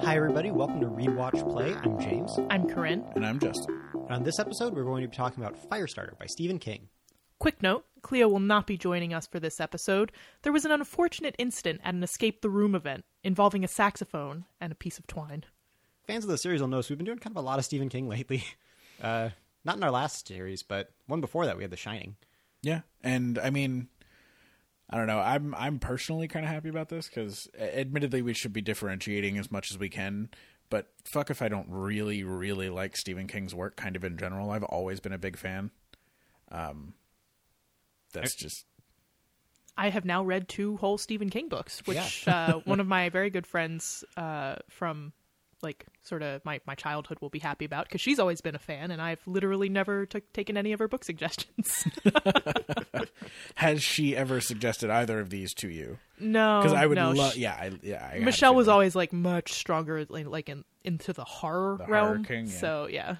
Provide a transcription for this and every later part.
Hi, everybody. Welcome to Read, Watch, Play. I'm James. I'm Corinne. And I'm Justin. And on this episode, we're going to be talking about Firestarter by Stephen King. Quick note Cleo will not be joining us for this episode. There was an unfortunate incident at an Escape the Room event involving a saxophone and a piece of twine. Fans of the series will notice we've been doing kind of a lot of Stephen King lately. Uh, not in our last series, but one before that, we had The Shining. Yeah, and I mean, I don't know. I'm I'm personally kind of happy about this because, admittedly, we should be differentiating as much as we can. But fuck if I don't really, really like Stephen King's work, kind of in general. I've always been a big fan. Um, that's just I have now read two whole Stephen King books, which uh, one of my very good friends uh, from like sort of my, my childhood will be happy about because she's always been a fan and I've literally never took taken any of her book suggestions. has she ever suggested either of these to you? no, Because I would no, love. she- Yeah, I, yeah. I Michelle was feeling. always like much stronger, like, like in into the horror The horror realm. king, yeah. So yeah,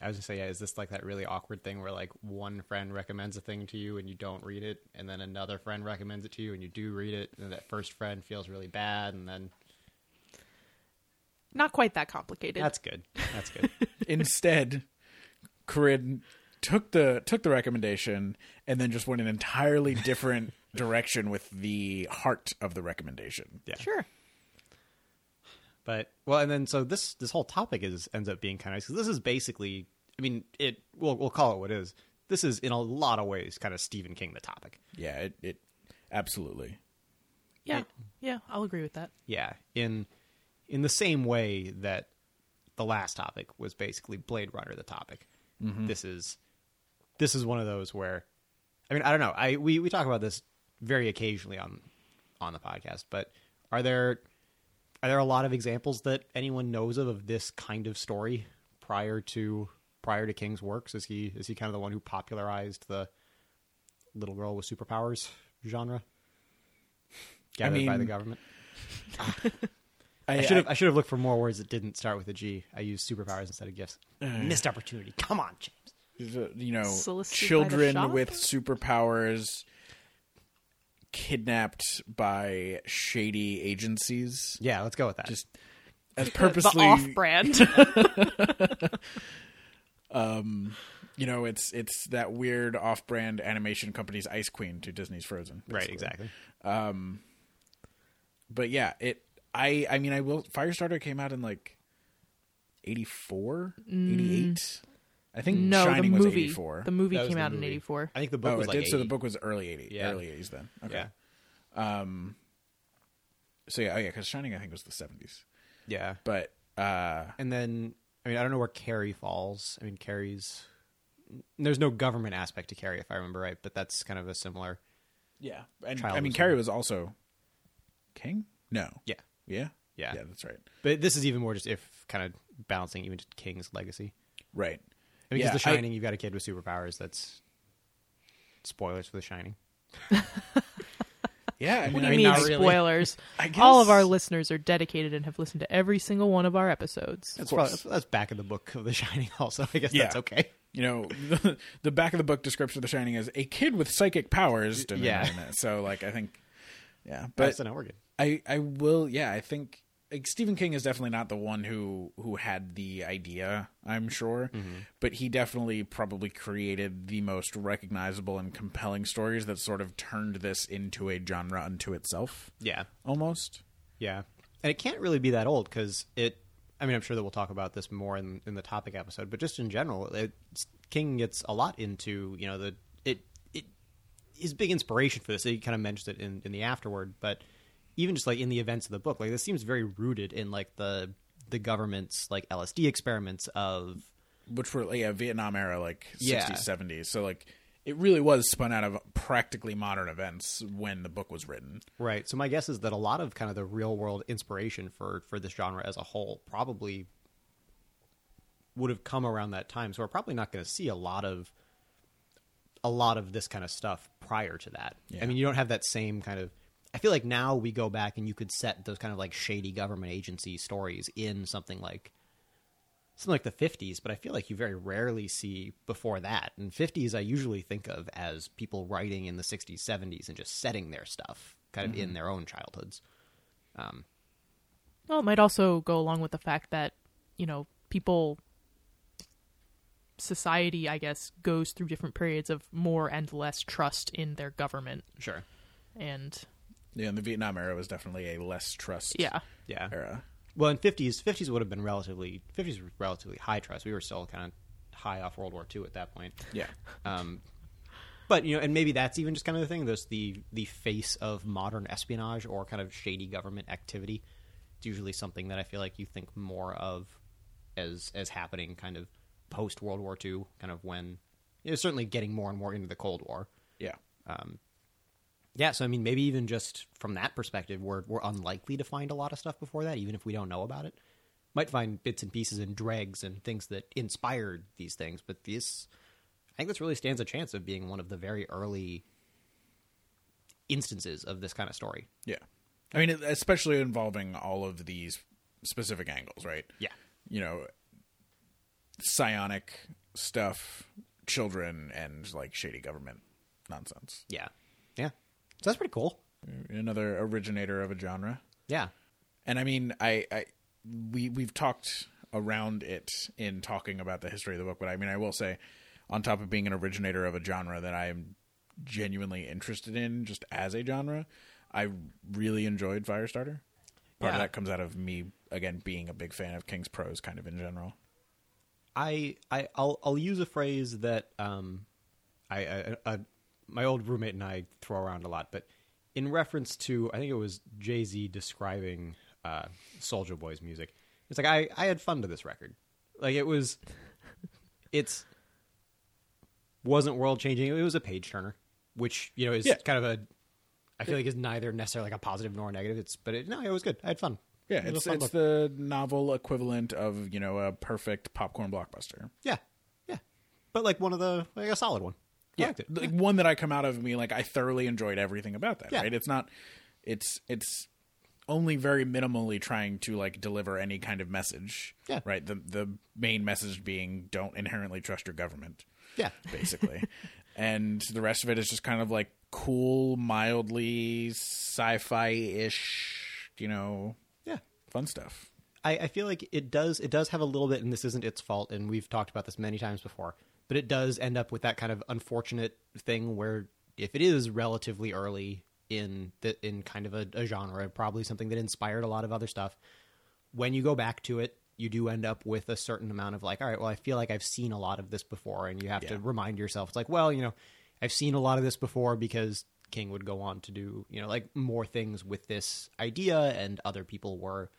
I was going to say, yeah, is this like that really awkward thing where like one friend recommends a thing to you and you don't read it, and then another friend recommends it to you and you do read it, and that first friend feels really bad, and then not quite that complicated. that's good. That's good. Instead, Corinne took the took the recommendation and then just went an entirely different direction with the heart of the recommendation. Yeah. sure. But well, and then so this this whole topic is ends up being kind of because this is basically, I mean, it we'll we'll call it what it is. This is in a lot of ways kind of Stephen King the topic. Yeah, it, it absolutely. Yeah, yeah, I'll agree with that. Yeah, in in the same way that the last topic was basically Blade Runner the topic. Mm-hmm. This is this is one of those where, I mean, I don't know. I we we talk about this very occasionally on on the podcast, but are there are there a lot of examples that anyone knows of of this kind of story prior to prior to King's works? Is he is he kind of the one who popularized the little girl with superpowers genre? Gathered by the government. I, I should have I, should have looked for more words that didn't start with a G. I used superpowers instead of gifts. Missed opportunity. Come on, James. You know, Solicited children with superpowers kidnapped by shady agencies, Yeah, let's go with that. just as purposely. off-brand. um, you know, it's it's that weird off-brand animation company's Ice Queen to Disney's Frozen. right, basically. exactly. but yeah, it. I I mean, I will. Firestarter came out in like 84, 88. I think Mm. no, Shining the was movie. eighty four. The movie That came the out in '84. I think the book Oh, was it like did. So the book was early eighty, Yeah. early eighties then. Okay. Yeah, So yeah, oh yeah, because Shining I think was the seventies. yeah. But uh, And then I mean I don't know where Carrie falls. I mean Carrie's there's no government aspect to Carrie if I remember right, but that's kind of a similar. yeah, and I mean was Carrie was also King. No. Yeah, Yeah. Yeah. Yeah, that's right. but this is even more just if kind of balancing even just King's legacy. Right. I mean, because Yeah, The I- Shining, you've got a kid with superpowers. That's spoilers for The Shining. Yeah. I What mean, do I you mean, mean not really. spoilers? I All of our listeners are dedicated and have listened to every single one of our episodes. That's course. probably, that's back in the book of The Shining. Also, I guess Yeah. that's okay. you know, the, the back of the book description of The Shining is a kid with psychic powers. Yeah. So like, I think, yeah, But but so no, we're good. I I will yeah I think like Stephen King is definitely not the one who who had the idea I'm sure. Mm-hmm. But he definitely probably created the most recognizable and compelling stories that sort of turned this into a genre unto itself. Yeah, almost. Yeah, and it can't really be that old because it. I mean, I'm sure that we'll talk about this more in in the topic episode, but just in general, it, King gets a lot into you know the it it his big inspiration for this. He kind of mentioned it in in the afterword, but even just like in the events of the book, like this seems very rooted in like the the government's like LSD experiments of which were yeah Vietnam era like 60s Yeah. 70s so like it really was spun out of practically modern events when the book was written Right. So my guess is that a lot of kind of the real world inspiration for for this genre as a whole probably would have come around that time. So we're probably not going to see a lot of a lot of this kind of stuff prior to that. I mean, you don't have that same kind of I feel like now we go back and you could set those kind of like shady government agency stories in something like something like the 50s, but I feel like you very rarely see before that. And 50s I usually think of as people writing in the 60s, 70s and just setting their stuff kind of Mm-hmm. in their own childhoods. Um, Well, it might also go along with the fact that, you know, people, society, I guess, goes through different periods of more and less trust in their government. sure. And Yeah, and the Vietnam era was definitely a less trust yeah, Yeah. era. Well, in fifties, fifties would have been relatively fifties were relatively high trust. We were still kind of high off World War II at that point. Yeah. Um, but you know, and maybe that's even just kind of the thing. There's the the face of modern espionage or kind of shady government activity. It's usually something that I feel like you think more of as as happening kind of post World War II, kind of when you know, certainly getting more and more into the Cold War. Yeah. Yeah, so I mean, maybe even just from that perspective, we're we're unlikely to find a lot of stuff before that, even if we don't know about it. Might find bits and pieces and dregs and things that inspired these things, but this, I think, this really stands a chance of being one of the very early instances of this kind of story. Yeah. I mean, especially involving all of these specific angles, right? Yeah, You know, psionic stuff, children, and like shady government nonsense. yeah, yeah. So that's pretty cool. Another originator of a genre. Yeah, And I mean, I, I we we've talked around it in talking about the history of the book, but I mean, I will say, on top of being an originator of a genre that I am genuinely interested in, just as a genre, I really enjoyed Firestarter. Part of that comes out of me again being a big fan of King's prose, kind of in general. I, I I'll I'll use a phrase that um, I, I, I my old roommate and I throw around a lot, but in reference to I think it was Jay Z describing uh, Soulja Boy's music. It's like I I had fun to this record, like it was, it's wasn't world changing. It was a page turner, which you know is Yeah. kind of a. I feel like is neither necessarily like a positive nor a negative. It's but it, no, it was good. I had fun. Yeah, It it's fun it's book. the novel equivalent of you know a perfect popcorn blockbuster. yeah, yeah, but like one of the like a solid one. Yeah, like one that I come out of and being like I thoroughly enjoyed everything about that. Yeah. Right? It's not. It's it's only very minimally trying to like deliver any kind of message. Yeah. Right. The the main message being don't inherently trust your government, Yeah, basically, and the rest of it is just kind of like cool, mildly sci-fi ish, you know, yeah. fun stuff. I, I feel like it does it does have a little bit, and this isn't its fault, and we've talked about this many times before, but it does end up with that kind of unfortunate thing where if it is relatively early in the in kind of a, a genre, probably something that inspired a lot of other stuff, when you go back to it, you do end up with a certain amount of like, all right, well, I feel like I've seen a lot of this before, and you have to remind yourself, it's like, well, you know, I've seen a lot of this before because King would go on to do, you know, like more things with this idea, and other people were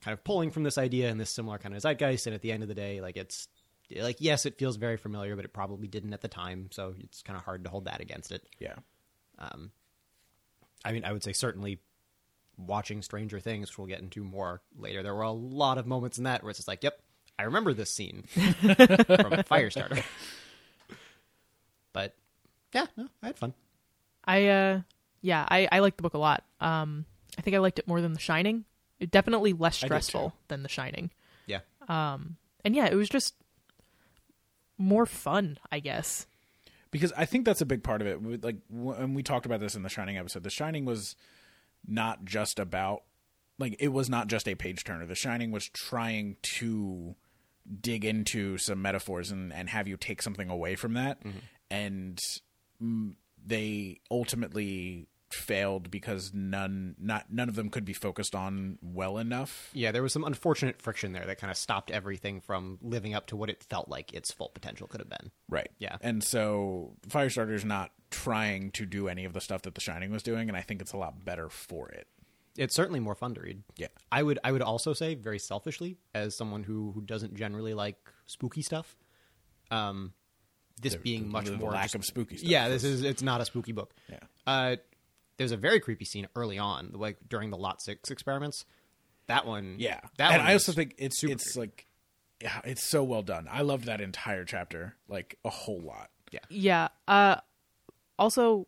kind of pulling from this idea and this similar kind of zeitgeist. And at the end of the day, like it's like yes, it feels very familiar, but it probably didn't at the time, so it's kind of hard to hold that against it. Yeah. Um, I mean, I would say certainly watching Stranger Things, which we'll get into more later. There were a lot of moments in that where it's just like, yep, I remember this scene from Firestarter. but yeah, no, I had fun. I uh yeah, I I liked the book a lot. Um I think I liked it more than The Shining. It definitely less stressful than The Shining. Yeah, Um, And yeah, it was just more fun, I guess. because I think that's a big part of it. Like when we talked about this in the Shining episode, The Shining was not just about like it was not just a page turner. The Shining was trying to dig into some metaphors and and have you take something away from that, and mm, they ultimately failed because none not none of them could be focused on well enough. yeah, there was some unfortunate friction there that kind of stopped everything from living up to what it felt like its full potential could have been. Right. Yeah. And so Firestarter's not trying to do any of the stuff that The Shining was doing, and I think it's a lot better for it. It's certainly more fun to read. Yeah. I would I would also say very selfishly as someone who who doesn't generally like spooky stuff. Um this The- being the- much the more lack just- of spooky stuff Yeah, this is it's not a spooky book. Yeah. Uh there's a very creepy scene early on, like during the Lot 6 experiments. That one Yeah. That and one I also think it's super it's creepy. like yeah, it's so well done. I loved that entire chapter like a whole lot. Yeah. Yeah. Uh also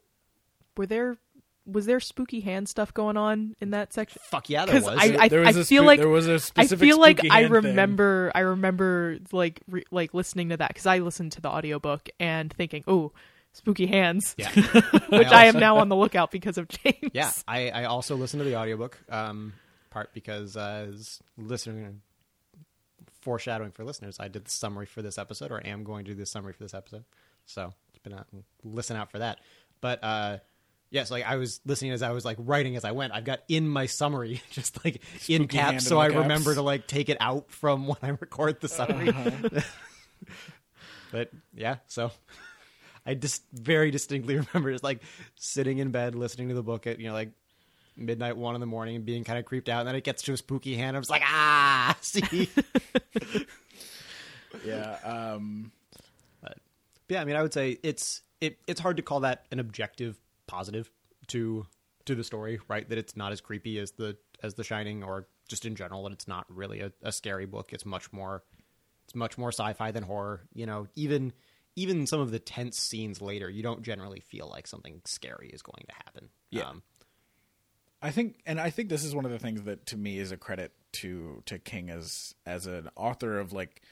were there was there spooky hand stuff going on in that section? fuck yeah there was. I, I, There was I a feel spoo- like there was a I specific I feel like I hand thing. remember I remember like re, like listening to that because I listened to the audiobook and thinking, oh, Spooky Hands, Yeah, which I, am now on the lookout because of James. Yeah, I, I also listened to the audiobook, um, part because uh, as listening, foreshadowing for listeners, I did the summary for this episode, or am going to do the summary for this episode. So it's been listen out for that. But uh, yes, like I was listening as I was like writing as I went. I've got in my summary just like in Spooky hand caps, so all I caps. remember to like take it out from when I record the summary. but yeah, so I just very distinctly remember just like sitting in bed listening to the book at you know like midnight one in the morning and being kind of creeped out and then it gets to a spooky hand. I was like, ah, see. Yeah. Um, but yeah, I mean, I would say it's it it's hard to call that an objective positive to to the story, right? That it's not as creepy as the as The Shining, or just in general that it's not really a, a scary book. It's much more it's much more sci-fi than horror. You know, even even some of the tense scenes later, you don't generally feel like something scary is going to happen. Yeah. Um, I think, and I think this is one of the things that to me is a credit to to King as as an author of like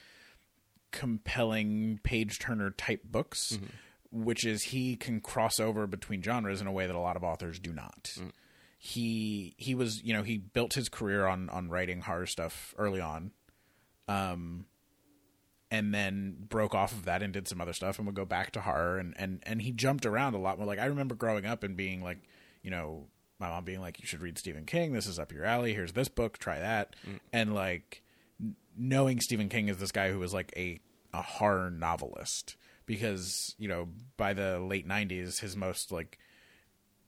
compelling page turner type books, which is he can cross over between genres in a way that a lot of authors do not. He he was you know he built his career on on writing horror stuff early on, um, and then broke off of that and did some other stuff and would go back to horror and and and he jumped around a lot more. Like I remember growing up and being like, you know, my mom being like, "You should read Stephen King. This is up your alley. Here's this book. Try that." Mm. And like knowing Stephen King is this guy who was like a a horror novelist because you know by the late '90s his most like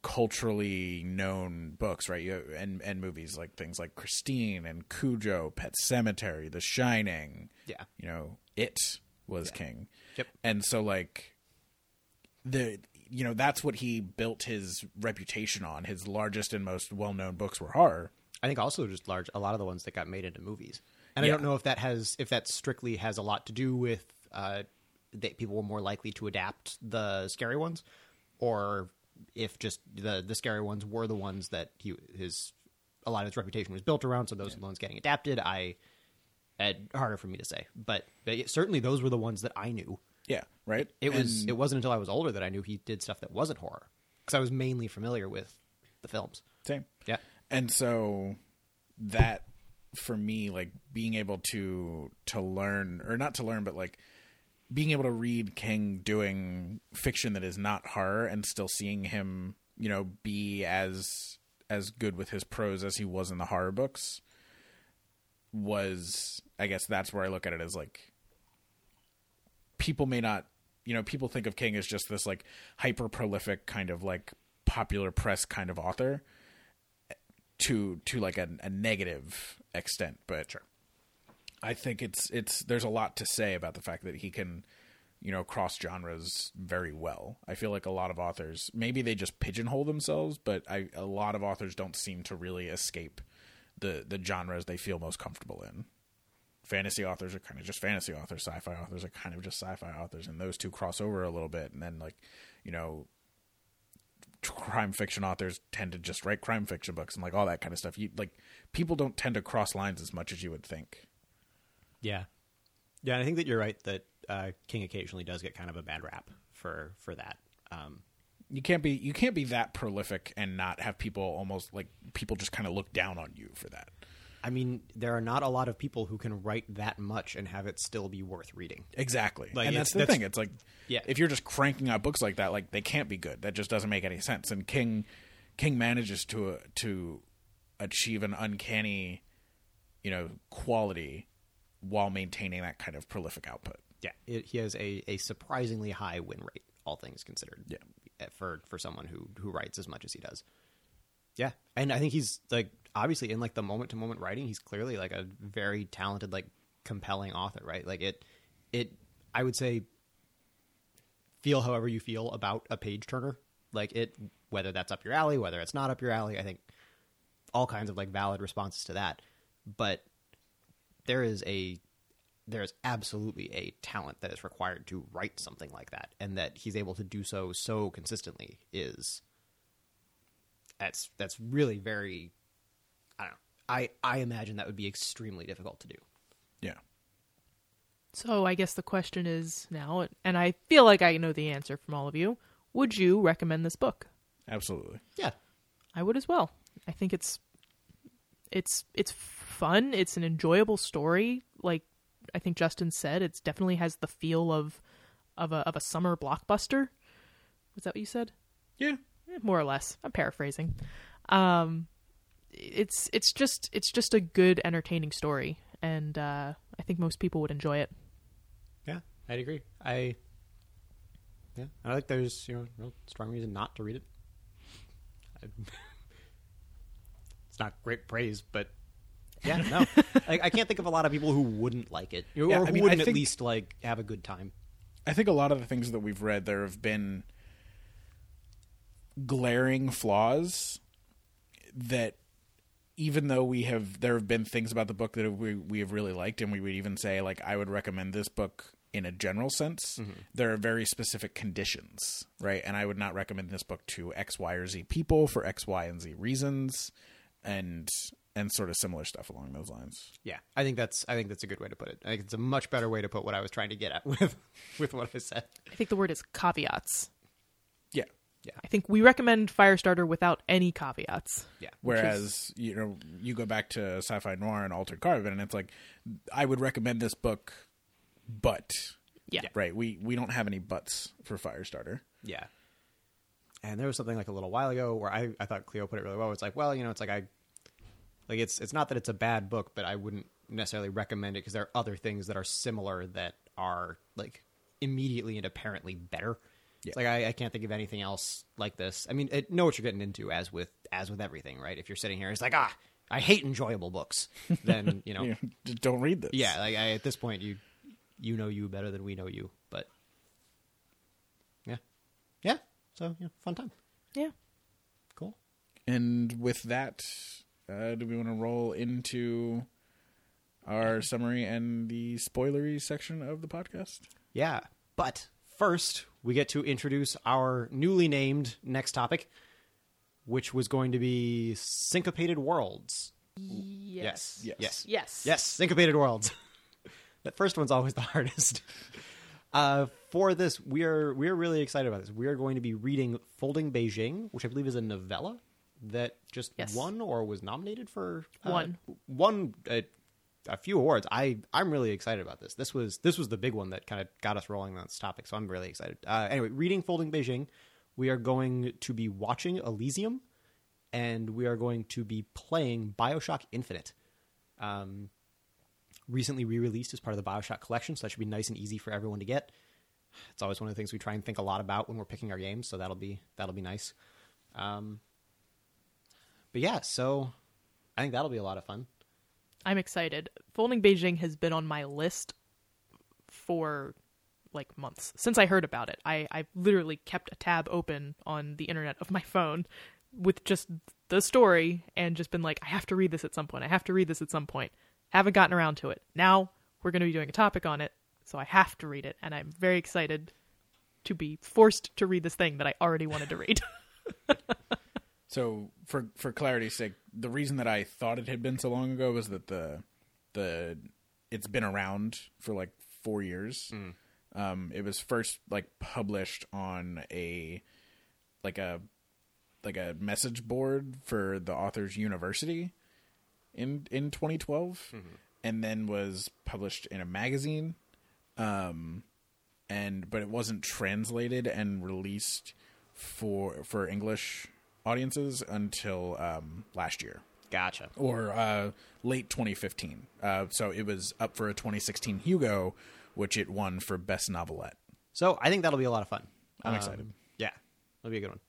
culturally known books, right? You, and and movies like things like Christine and Cujo, Pet Sematary, The Shining. Yeah. you know, it was King. Yep. And so like the you know that's what he built his reputation on. His largest and most well known books were horror. I think also just large a lot of the ones that got made into movies. And I don't know if that has if that strictly has a lot to do with uh, that people were more likely to adapt the scary ones, or if just the the scary ones were the ones that he his a lot of his reputation was built around. So those are the ones getting adapted. I uh, harder for me to say, but, but certainly those were the ones that I knew. Yeah, right. It was And- it wasn't until I was older that I knew he did stuff that wasn't horror because I was mainly familiar with the films. same. Yeah. and so that for me like being able to to learn or not to learn but like being able to read king doing fiction that is not horror and still seeing him you know be as as good with his prose as he was in the horror books was i guess that's where i look at it as like people may not you know people think of king as just this like hyper prolific kind of like popular press kind of author to to like a, a negative extent but sure. i think it's it's there's a lot to say about the fact that he can you know cross genres very well i feel like a lot of authors maybe they just pigeonhole themselves but I, a lot of authors don't seem to really escape the the genres they feel most comfortable in fantasy authors are kind of just fantasy authors sci-fi authors are kind of just sci-fi authors and those two cross over a little bit and then like you know crime fiction authors tend to just write crime fiction books and like all that kind of stuff you like people don't tend to cross lines as much as you would think Yeah, yeah. I think that you're right that uh, King occasionally does get kind of a bad rap for for that. Um, you can't be you can't be that prolific and not have people almost like people just kind of look down on you for that I mean, there are not a lot of people who can write that much and have it still be worth reading. Exactly. Like, and that's the that's- thing. It's like Yeah. if you're just cranking out books like that, like they can't be good. That just doesn't make any sense. And King King manages to uh, to achieve an uncanny, you know, quality while maintaining that kind of prolific output. Yeah, it, he has a, a surprisingly high win rate, all things considered. Yeah. For for someone who who writes as much as he does. Yeah, and I think he's like obviously in like the moment to moment writing, he's clearly like a very talented, like compelling author, right? Like it, it. I would say, feel however you feel about a page turner, like it, whether that's up your alley, whether it's not up your alley. I think all kinds of like valid responses to that, but there is a there is absolutely a talent that is required to write something like that, and that he's able to do so so consistently is that's that's really very I don't know. I I imagine that would be extremely difficult to do. Yeah. So I guess the question is now, and I feel like I know the answer from all of you. Would you recommend this book? Absolutely. Yeah. I would as well. I think it's it's it's fun. It's an enjoyable story. Like I think Justin said, it definitely has the feel of of a of a summer blockbuster. Was that what you said? Yeah. Eh, more or less. I'm paraphrasing. Um, it's it's just it's just a good, entertaining story, and uh, I think most people would enjoy it. Yeah, I'd agree. I yeah, I think there's you know real strong reason not to read it. It's not great praise, but yeah, no, I, I, can't think of a lot of people who wouldn't like it, or Yeah, who I mean, wouldn't I at least like have a good time. I think a lot of the things that we've read, there have been glaring flaws that even though we have there have been things about the book that we we have really liked and we would even say like I would recommend this book in a general sense mm-hmm. there are very specific conditions right? And I would not recommend this book to x y or z people for x y and z reasons. And and sort of similar stuff along those lines Yeah, I think that's I think that's a good way to put it. I think it's a much better way to put what I was trying to get at with with what I said. I think the word is caveats. yeah Yeah. I think we recommend Firestarter without any caveats. Yeah, Whereas you know you go back to sci-fi noir and altered carbon, and it's like I would recommend this book, but Yeah. right we we don't have any buts for Firestarter. Yeah. And there was something like a little while ago where I, I thought Cleo put it really well. It's like, well, you know, it's like I like it's it's not that it's a bad book, but I wouldn't necessarily recommend it because there are other things that are similar that are like immediately and apparently better. It's like I, I can't think of anything else like this. I mean, I know what you're getting into as with as with everything, right? If you're sitting here, it's like ah, I hate enjoyable books. Then you know, You know, just don't read this. yeah, like I, at this point, you you know you better than we know you. But yeah, yeah. So yeah, fun time. Yeah. Cool. And with that, uh, do we want to roll into our summary and the spoilery section of the podcast? Yeah, but first we get to introduce our newly named next topic, which was going to be syncopated worlds. Yes. Yes. Yes. Yes. Yes, syncopated worlds. that first one's always the hardest. Uh, for this, we are we are really excited about this. We are going to be reading "Folding Beijing," which I believe is a novella that just Yes. won or was nominated for uh, Won. won a, a few awards. I I'm really excited about this. This was this was the big one that kind of got us rolling on this topic. So I'm really excited. Uh, anyway, reading "Folding Beijing," we are going to be watching Elysium, and we are going to be playing Bioshock Infinite. Um, recently re-released as part of the Bioshock collection, so that should be nice and easy for everyone to get. It's always one of the things we try and think a lot about when we're picking our games, so that'll be that'll be nice. Um, but yeah, so I think that'll be a lot of fun. I'm excited. Folding Beijing has been on my list for like months since I heard about it. I I literally kept a tab open on the internet of my phone with just the story and just been like, I have to read this at some point. I have to read this at some point. Haven't gotten around to it. Now we're going to be doing a topic on it, so I have to read it, and I'm very excited to be forced to read this thing that I already wanted to read. So for for clarity's sake, the reason that I thought it had been so long ago was that the the it's been around for like four years. Um, it was first like published on a like a like a message board for the author's university in in 2012, and then was published in a magazine. Um, and but it wasn't translated and released for for English audiences until um, last year Gotcha. or uh, late 2015. Uh, so it was up for a 2016 Hugo, which it won for best novelette. So I think that'll be a lot of fun. I'm excited. Yeah, that'll be a good one.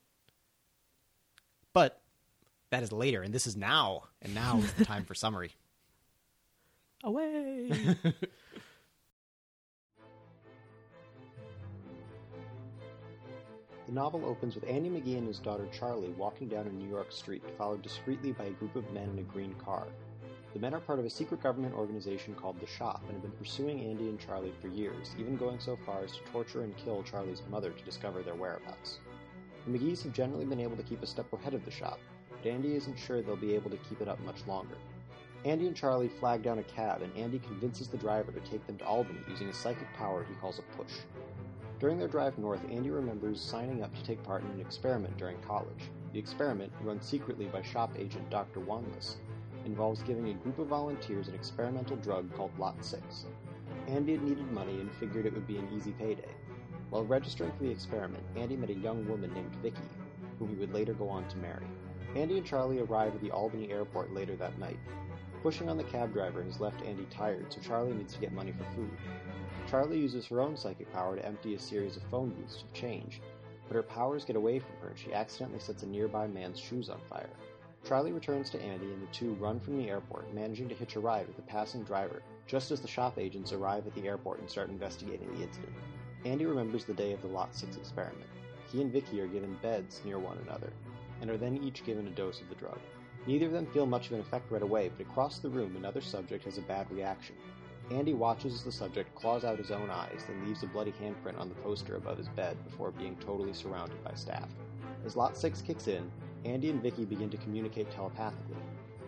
But that is later, and this is now, and now is the time for summary. Away. The novel opens with Andy McGee and his daughter Charlie walking down a New York street, followed discreetly by a group of men in a green car. The men are part of a secret government organization called The Shop and have been pursuing Andy and Charlie for years, even going so far as to torture and kill Charlie's mother to discover their whereabouts. The McGees have generally been able to keep a step ahead of The Shop, but Andy isn't sure they'll be able to keep it up much longer. Andy and Charlie flag down a cab, and Andy convinces the driver to take them to Albany using a psychic power he calls a push. During their drive north, Andy remembers signing up to take part in an experiment during college. The experiment, run secretly by shop agent Dr. Wanless, involves giving a group of volunteers an experimental drug called Lot 6. Andy had needed money and figured it would be an easy payday. While registering for the experiment, Andy met a young woman named Vicky, whom he would later go on to marry. Andy and Charlie arrive at the Albany airport later that night. Pushing on the cab driver has left Andy tired, so Charlie needs to get money for food. Charlie uses her own psychic power to empty a series of phone booths of change, but her powers get away from her and she accidentally sets a nearby man's shoes on fire. Charlie returns to Andy and the two run from the airport, managing to hitch a ride with a passing driver just as the shop agents arrive at the airport and start investigating the incident. Andy remembers the day of the Lot 6 experiment. He and Vicky are given beds near one another, and are then each given a dose of the drug. Neither of them feel much of an effect right away, but across the room another subject has a bad reaction. Andy watches as the subject claws out his own eyes, then leaves a bloody handprint on the poster above his bed before being totally surrounded by staff. As Lot 6 kicks in, Andy and Vicky begin to communicate telepathically.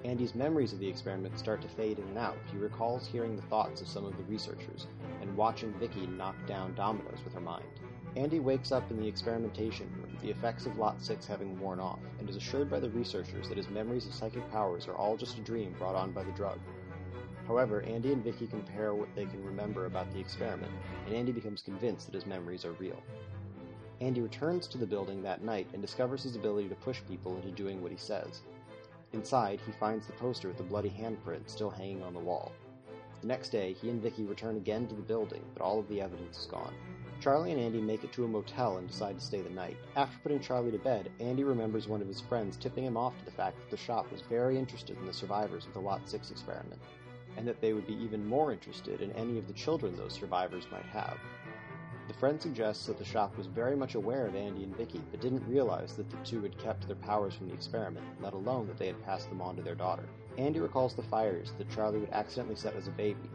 Andy's memories of the experiment start to fade in and out. He recalls hearing the thoughts of some of the researchers and watching Vicky knock down dominoes with her mind. Andy wakes up in the experimentation room, the effects of Lot 6 having worn off, and is assured by the researchers that his memories of psychic powers are all just a dream brought on by the drug. However, Andy and Vicky compare what they can remember about the experiment, and Andy becomes convinced that his memories are real. Andy returns to the building that night and discovers his ability to push people into doing what he says. Inside, he finds the poster with the bloody handprint still hanging on the wall. The next day, he and Vicky return again to the building, but all of the evidence is gone. Charlie and Andy make it to a motel and decide to stay the night. After putting Charlie to bed, Andy remembers one of his friends tipping him off to the fact that the shop was very interested in the survivors of the Lot 6 experiment, and that they would be even more interested in any of the children those survivors might have. The friend suggests that the shop was very much aware of Andy and Vicky, but didn't realize that the two had kept their powers from the experiment, let alone that they had passed them on to their daughter. Andy recalls the fires that Charlie would accidentally set as a baby,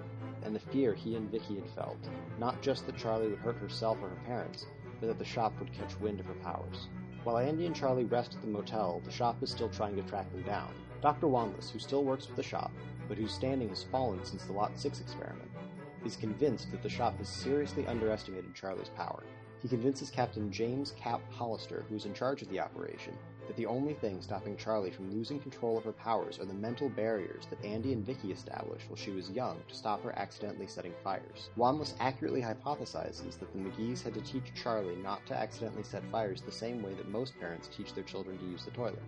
and the fear he and Vicky had felt, not just that Charlie would hurt herself or her parents, but that the shop would catch wind of her powers. While Andy and Charlie rest at the motel, the shop is still trying to track them down. Dr. Wanless, who still works with the shop, but whose standing has fallen since the Lot 6 experiment, is convinced that the shop has seriously underestimated Charlie's power. He convinces Captain James Cap Hollister, who is in charge of the operation, that the only thing stopping Charlie from losing control of her powers are the mental barriers that Andy and Vicky established while she was young to stop her accidentally setting fires. Wanless accurately hypothesizes that the McGees had to teach Charlie not to accidentally set fires the same way that most parents teach their children to use the toilet.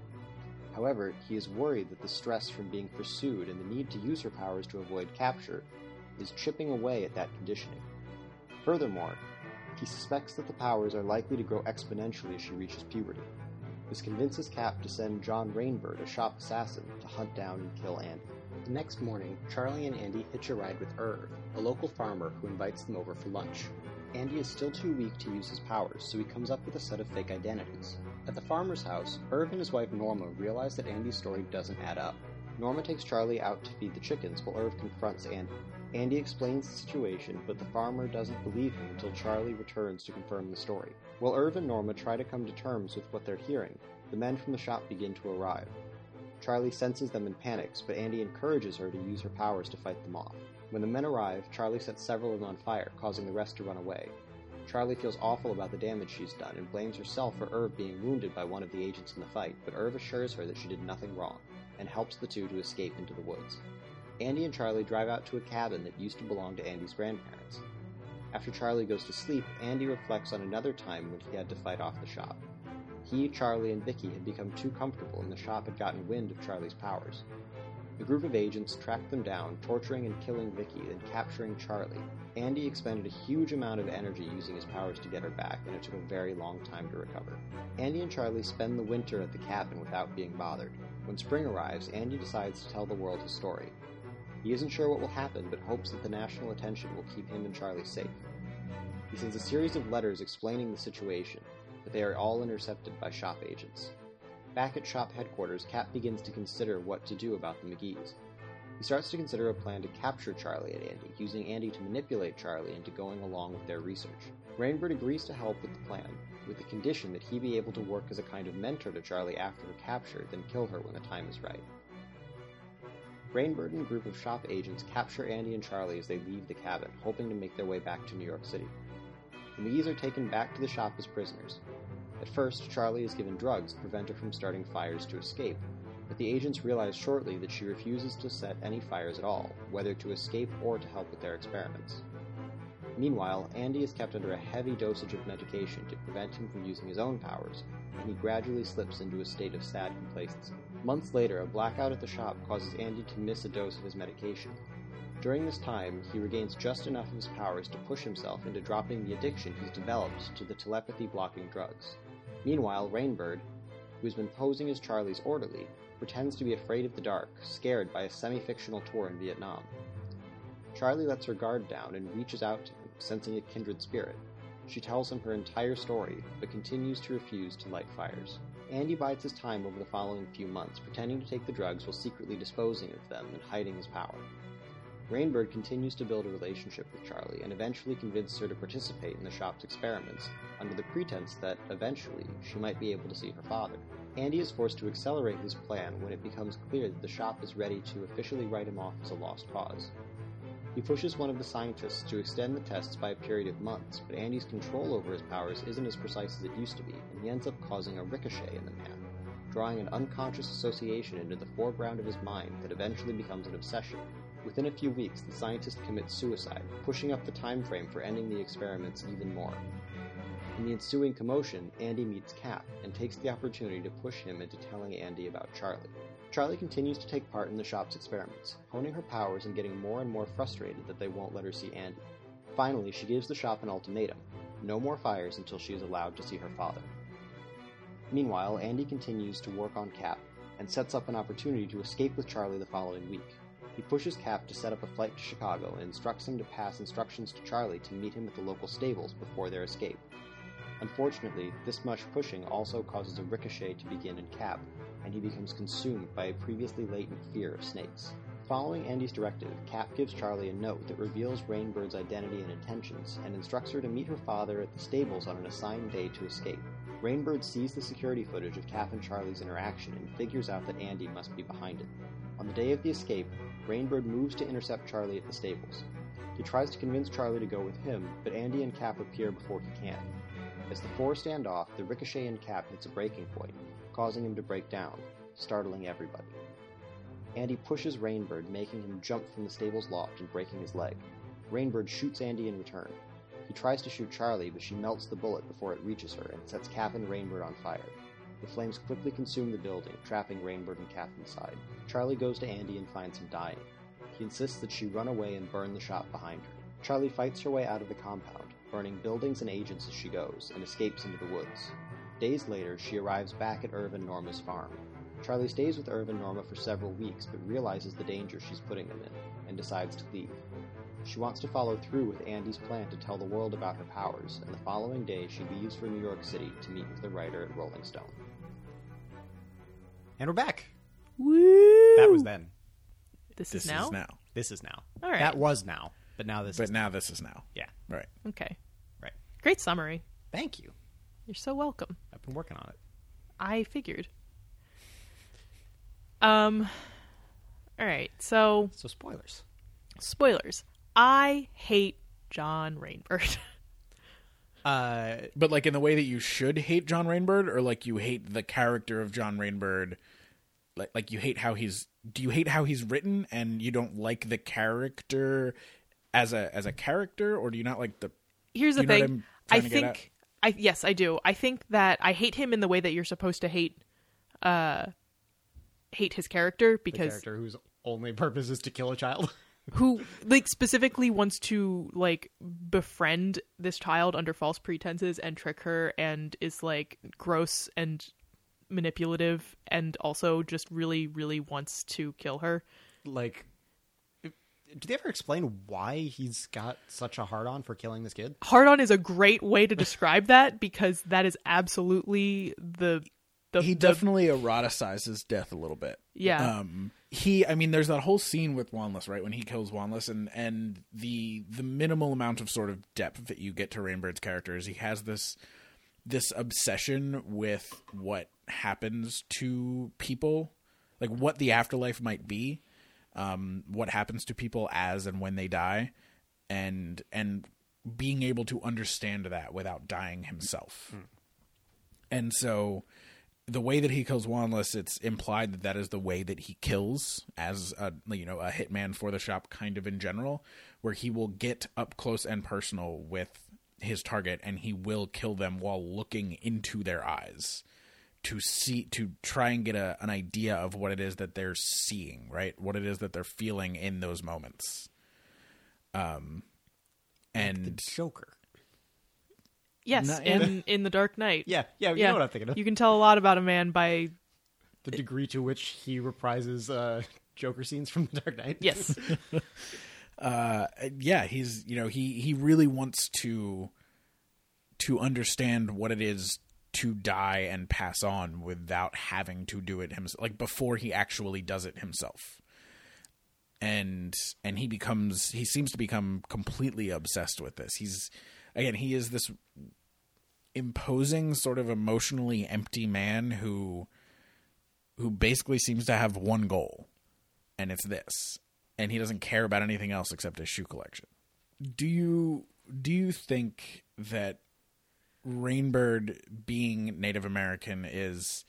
However, he is worried that the stress from being pursued and the need to use her powers to avoid capture is chipping away at that conditioning. Furthermore, he suspects that the powers are likely to grow exponentially as she reaches puberty. This convinces Cap to send John Rainbird, a shop assassin, to hunt down and kill Andy. The next morning, Charlie and Andy hitch a ride with Irv, a local farmer who invites them over for lunch. Andy is still too weak to use his powers, so he comes up with a set of fake identities. At the farmer's house, Irv and his wife Norma realize that Andy's story doesn't add up. Norma takes Charlie out to feed the chickens while Irv confronts Andy. Andy explains the situation, but the farmer doesn't believe him until Charlie returns to confirm the story. While Irv and Norma try to come to terms with what they're hearing, the men from the shop begin to arrive. Charlie senses them and panics, but Andy encourages her to use her powers to fight them off. When the men arrive, Charlie sets several of them on fire, causing the rest to run away. Charlie feels awful about the damage she's done and blames herself for Irv being wounded by one of the agents in the fight, but Irv assures her that she did nothing wrong and helps the two to escape into the woods. Andy and Charlie drive out to a cabin that used to belong to Andy's grandparents. After Charlie goes to sleep, Andy reflects on another time when he had to fight off the shop. He, Charlie, and Vicky had become too comfortable, and the shop had gotten wind of Charlie's powers. A group of agents tracked them down, torturing and killing Vicky, then capturing Charlie. Andy expended a huge amount of energy using his powers to get her back, and it took a very long time to recover. Andy and Charlie spend the winter at the cabin without being bothered. When spring arrives, Andy decides to tell the world his story. He isn't sure what will happen, but hopes that the national attention will keep him and Charlie safe. He sends a series of letters explaining the situation, but they are all intercepted by shop agents. Back at shop headquarters, Cap begins to consider what to do about the McGees. He starts to consider a plan to capture Charlie and Andy, using Andy to manipulate Charlie into going along with their research. Rainbird agrees to help with the plan, with the condition that he be able to work as a kind of mentor to Charlie after her capture, then kill her when the time is right. Rainbird and a group of shop agents capture Andy and Charlie as they leave the cabin, hoping to make their way back to New York City. The McGee's are taken back to the shop as prisoners. At first, Charlie is given drugs to prevent her from starting fires to escape, but the agents realize shortly that she refuses to set any fires at all, whether to escape or to help with their experiments. Meanwhile, Andy is kept under a heavy dosage of medication to prevent him from using his own powers, and he gradually slips into a state of sad complacency. Months later, a blackout at the shop causes Andy to miss a dose of his medication. During this time, he regains just enough of his powers to push himself into dropping the addiction he's developed to the telepathy blocking drugs. Meanwhile, Rainbird, who has been posing as Charlie's orderly, pretends to be afraid of the dark, scared by a semi fictional tour in Vietnam. Charlie lets her guard down and reaches out to him, sensing a kindred spirit. She tells him her entire story, but continues to refuse to light fires. Andy bides his time over the following few months, pretending to take the drugs while secretly disposing of them and hiding his power. Rainbird continues to build a relationship with Charlie and eventually convinces her to participate in the shop's experiments, under the pretense that, eventually, she might be able to see her father. Andy is forced to accelerate his plan when it becomes clear that the shop is ready to officially write him off as a lost cause. He pushes one of the scientists to extend the tests by a period of months, but Andy's control over his powers isn't as precise as it used to be, and he ends up causing a ricochet in the man, drawing an unconscious association into the foreground of his mind that eventually becomes an obsession. Within a few weeks, the scientist commits suicide, pushing up the time frame for ending the experiments even more. In the ensuing commotion, Andy meets Cap and takes the opportunity to push him into telling Andy about Charlie. Charlie continues to take part in the shop's experiments, honing her powers and getting more and more frustrated that they won't let her see Andy. Finally, she gives the shop an ultimatum no more fires until she is allowed to see her father. Meanwhile, Andy continues to work on Cap and sets up an opportunity to escape with Charlie the following week. He pushes Cap to set up a flight to Chicago and instructs him to pass instructions to Charlie to meet him at the local stables before their escape. Unfortunately, this much pushing also causes a ricochet to begin in Cap, and he becomes consumed by a previously latent fear of snakes. Following Andy's directive, Cap gives Charlie a note that reveals Rainbird's identity and intentions, and instructs her to meet her father at the stables on an assigned day to escape. Rainbird sees the security footage of Cap and Charlie's interaction and figures out that Andy must be behind it. On the day of the escape, Rainbird moves to intercept Charlie at the stables. He tries to convince Charlie to go with him, but Andy and Cap appear before he can. As the four stand off, the ricochet in Cap hits a breaking point, causing him to break down, startling everybody. Andy pushes Rainbird, making him jump from the stable's loft and breaking his leg. Rainbird shoots Andy in return. He tries to shoot Charlie, but she melts the bullet before it reaches her and sets Cap and Rainbird on fire. The flames quickly consume the building, trapping Rainbird and Cap inside. Charlie goes to Andy and finds him dying. He insists that she run away and burn the shop behind her. Charlie fights her way out of the compound, burning buildings and agents as she goes, and escapes into the woods. Days later, she arrives back at Irv and Norma's farm. Charlie stays with Irv and Norma for several weeks, but realizes the danger she's putting them in, and decides to leave. She wants to follow through with Andy's plan to tell the world about her powers, and the following day she leaves for New York City to meet with the writer at Rolling Stone. And we're back. Woo! That was then. This, This is now. is now. This is now. All right. That was now. But now this But is now this is now. Yeah. Right. Okay. Right. Great summary. Thank you. You're so welcome. I've been working on it. I figured. Um. All right. So So spoilers. spoilers. I hate John Rainbird. Uh But like in the way that you should hate John Rainbird, or like you hate the character of John Rainbird, like like you hate how he's. Do you hate how he's written, and you don't like the character as a as a character, or do you not like the? Here's the You know what thing. I'm I trying to get at? think. I yes, I do. I think that I hate him in the way that you're supposed to hate. Uh, hate his character the because character whose only purpose is to kill a child. who like specifically wants to like befriend this child under false pretenses and trick her and is like gross and manipulative and also just really really wants to kill her like do they ever explain why he's got such a hard on for killing this kid? hard on is a great way to describe that because that is absolutely the the He the- definitely eroticizes death a little bit. Yeah. Um. He. I mean, there's that whole scene with Wanless, right? When he kills Wanless, and and the the minimal amount of sort of depth that you get to Rainbird's character is he has this this obsession with what happens to people, like what the afterlife might be. um, what happens to people as and when they die, and and being able to understand that without dying himself. And so the way that he kills Wanless, it's implied that that is the way that he kills as a you know a hitman for the shop, kind of in general, where he will get up close and personal with his target, and he will kill them while looking into their eyes to see to try and get a, an idea of what it is that they're seeing, right? What it is that they're feeling in those moments. Um, and the Joker. Yes, No, in in the Dark Knight. Yeah, yeah, you yeah. know what I'm thinking of. You can tell a lot about a man by the degree to which he reprises uh, Joker scenes from The Dark Knight. yes, uh yeah he's you know he he really wants to to understand what it is to die and pass on without having to do it himself like before he actually does it himself and and he becomes he seems to become completely obsessed with this he's again he is this imposing sort of emotionally empty man who who basically seems to have one goal and it's this. And he doesn't care about anything else except his shoe collection. Do you do you think that rainbird being native american is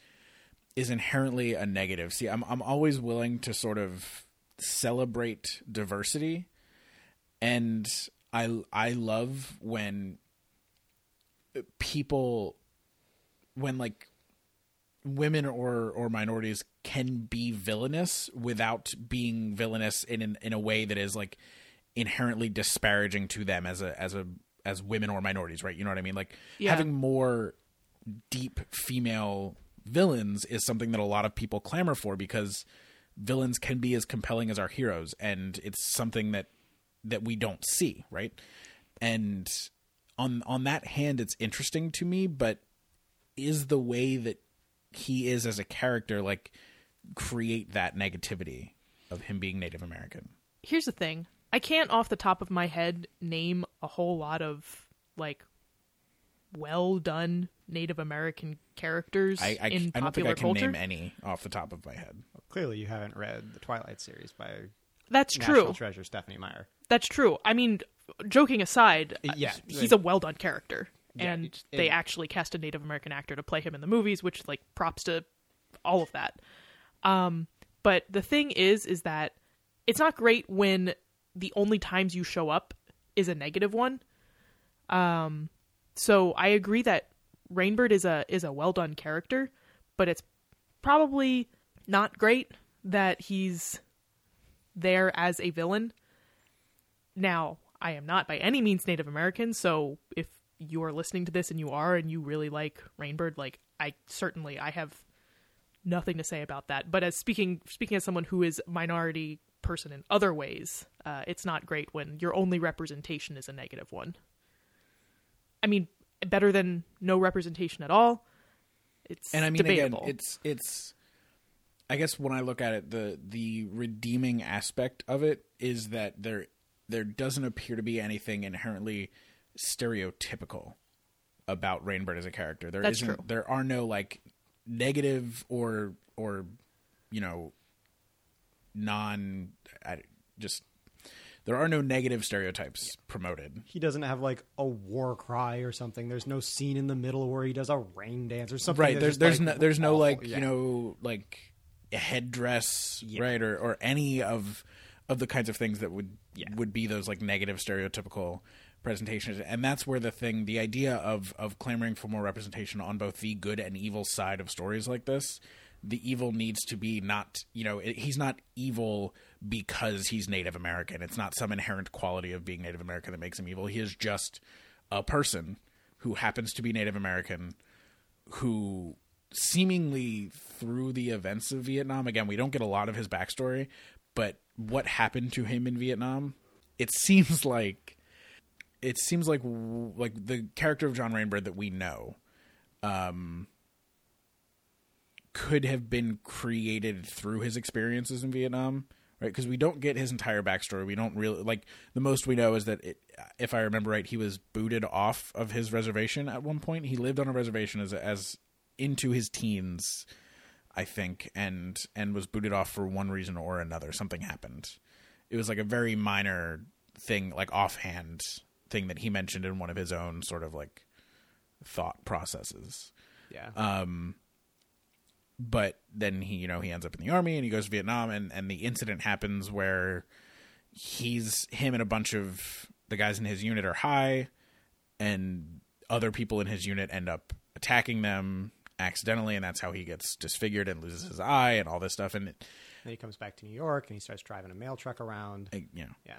is inherently a negative? See i'm i'm always willing to sort of celebrate diversity and i i love when people when like women or or minorities can be villainous without being villainous in an, in a way that is like inherently disparaging to them as a as a as women or minorities, right? You know what I mean? Like Yeah. having more deep female villains is something that a lot of people clamor for because villains can be as compelling as our heroes and it's something that that we don't see, right? And on on that hand it's interesting to me, but is the way that he is as a character like create that negativity of him being Native American? here's the thing. I can't off the top of my head name a whole lot of like well done Native American characters I I, in I don't think I can culture. name any off the top of my head. Clearly, you haven't read the Twilight series by That's National true. Treasure Stephenie Meyer. That's true. I mean, joking aside, uh, Yeah, he's a well done character, Yeah, and it's- they it- actually cast a Native American actor to play him in the movies, which like props to all of that. Um, but the thing is, is that it's not great when the only times you show up is a negative one. Um, so I agree that Rainbird is a is a well done character, but it's probably not great that he's there as a villain. Now, I am not by any means Native American, so if you are listening to this and you are and you really like Rainbird, like I certainly I have nothing to say about that. But as speaking speaking as someone who is minority person in other ways, uh, it's not great when your only representation is a negative one. I mean, better than no representation at all. It's and I mean debatable. again, it's it's. I guess when I look at it, the the redeeming aspect of it is that there there doesn't appear to be anything inherently stereotypical about Rainbird as a character. There That's isn't- true. There are no like negative or or you know non I, just there are no negative stereotypes promoted. He doesn't have like a war cry or something. There's no scene in the middle where he does a rain dance or something. right there's there's like, no there's no like Yeah. you know like a headdress Yeah. right or or any of of the kinds of things that would Yeah. would be those like negative stereotypical presentations and that's where the thing the idea of of clamoring for more representation on both the good and evil side of stories like this the evil needs to be not you know he's not evil because he's native american it's not some inherent quality of being native american that makes him evil he is just a person who happens to be native american who seemingly through the events of Vietnam again we don't get a lot of his backstory but what happened to him in Vietnam it seems like it seems like like the character of John Rainbird that we know um could have been created through his experiences in Vietnam right? Because we don't get his entire backstory. We don't really like the most we know is that it, if i remember right he was booted off of his reservation at one point. He lived on a reservation as as into his teens I think, and and was booted off for one reason or another. Something happened. It was like a very minor thing, like offhand thing that he mentioned in one of his own sort of like thought processes. Yeah. Um, but then he, you know, he ends up in the army and he goes to Vietnam, and and the incident happens where he's him and a bunch of the guys in his unit are high, and other people in his unit end up attacking them accidentally, and that's how he gets disfigured and loses his eye and all this stuff. And it, then he comes back to New York and he starts driving a mail truck around. it, you know, Yeah.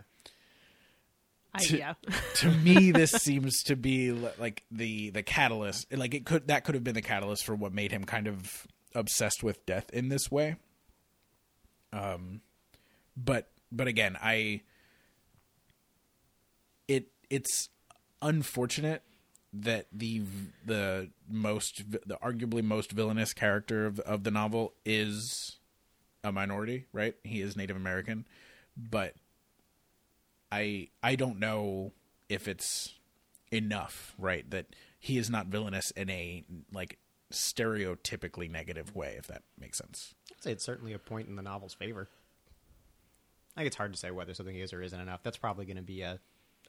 I, To- yeah. to me, this seems to be like the the catalyst. Like it could that could have been the catalyst for what made him kind of obsessed with death in this way. Um, but but again, I it it's unfortunate that the the most the arguably most villainous character of of the novel is a minority, right? He is Native American, but I I don't know if it's enough, right? That he is not villainous in a like stereotypically negative way, if that makes sense. I'd say it's certainly a point in the novel's favor. I think it's hard to say whether something is or isn't enough. That's probably going to be a,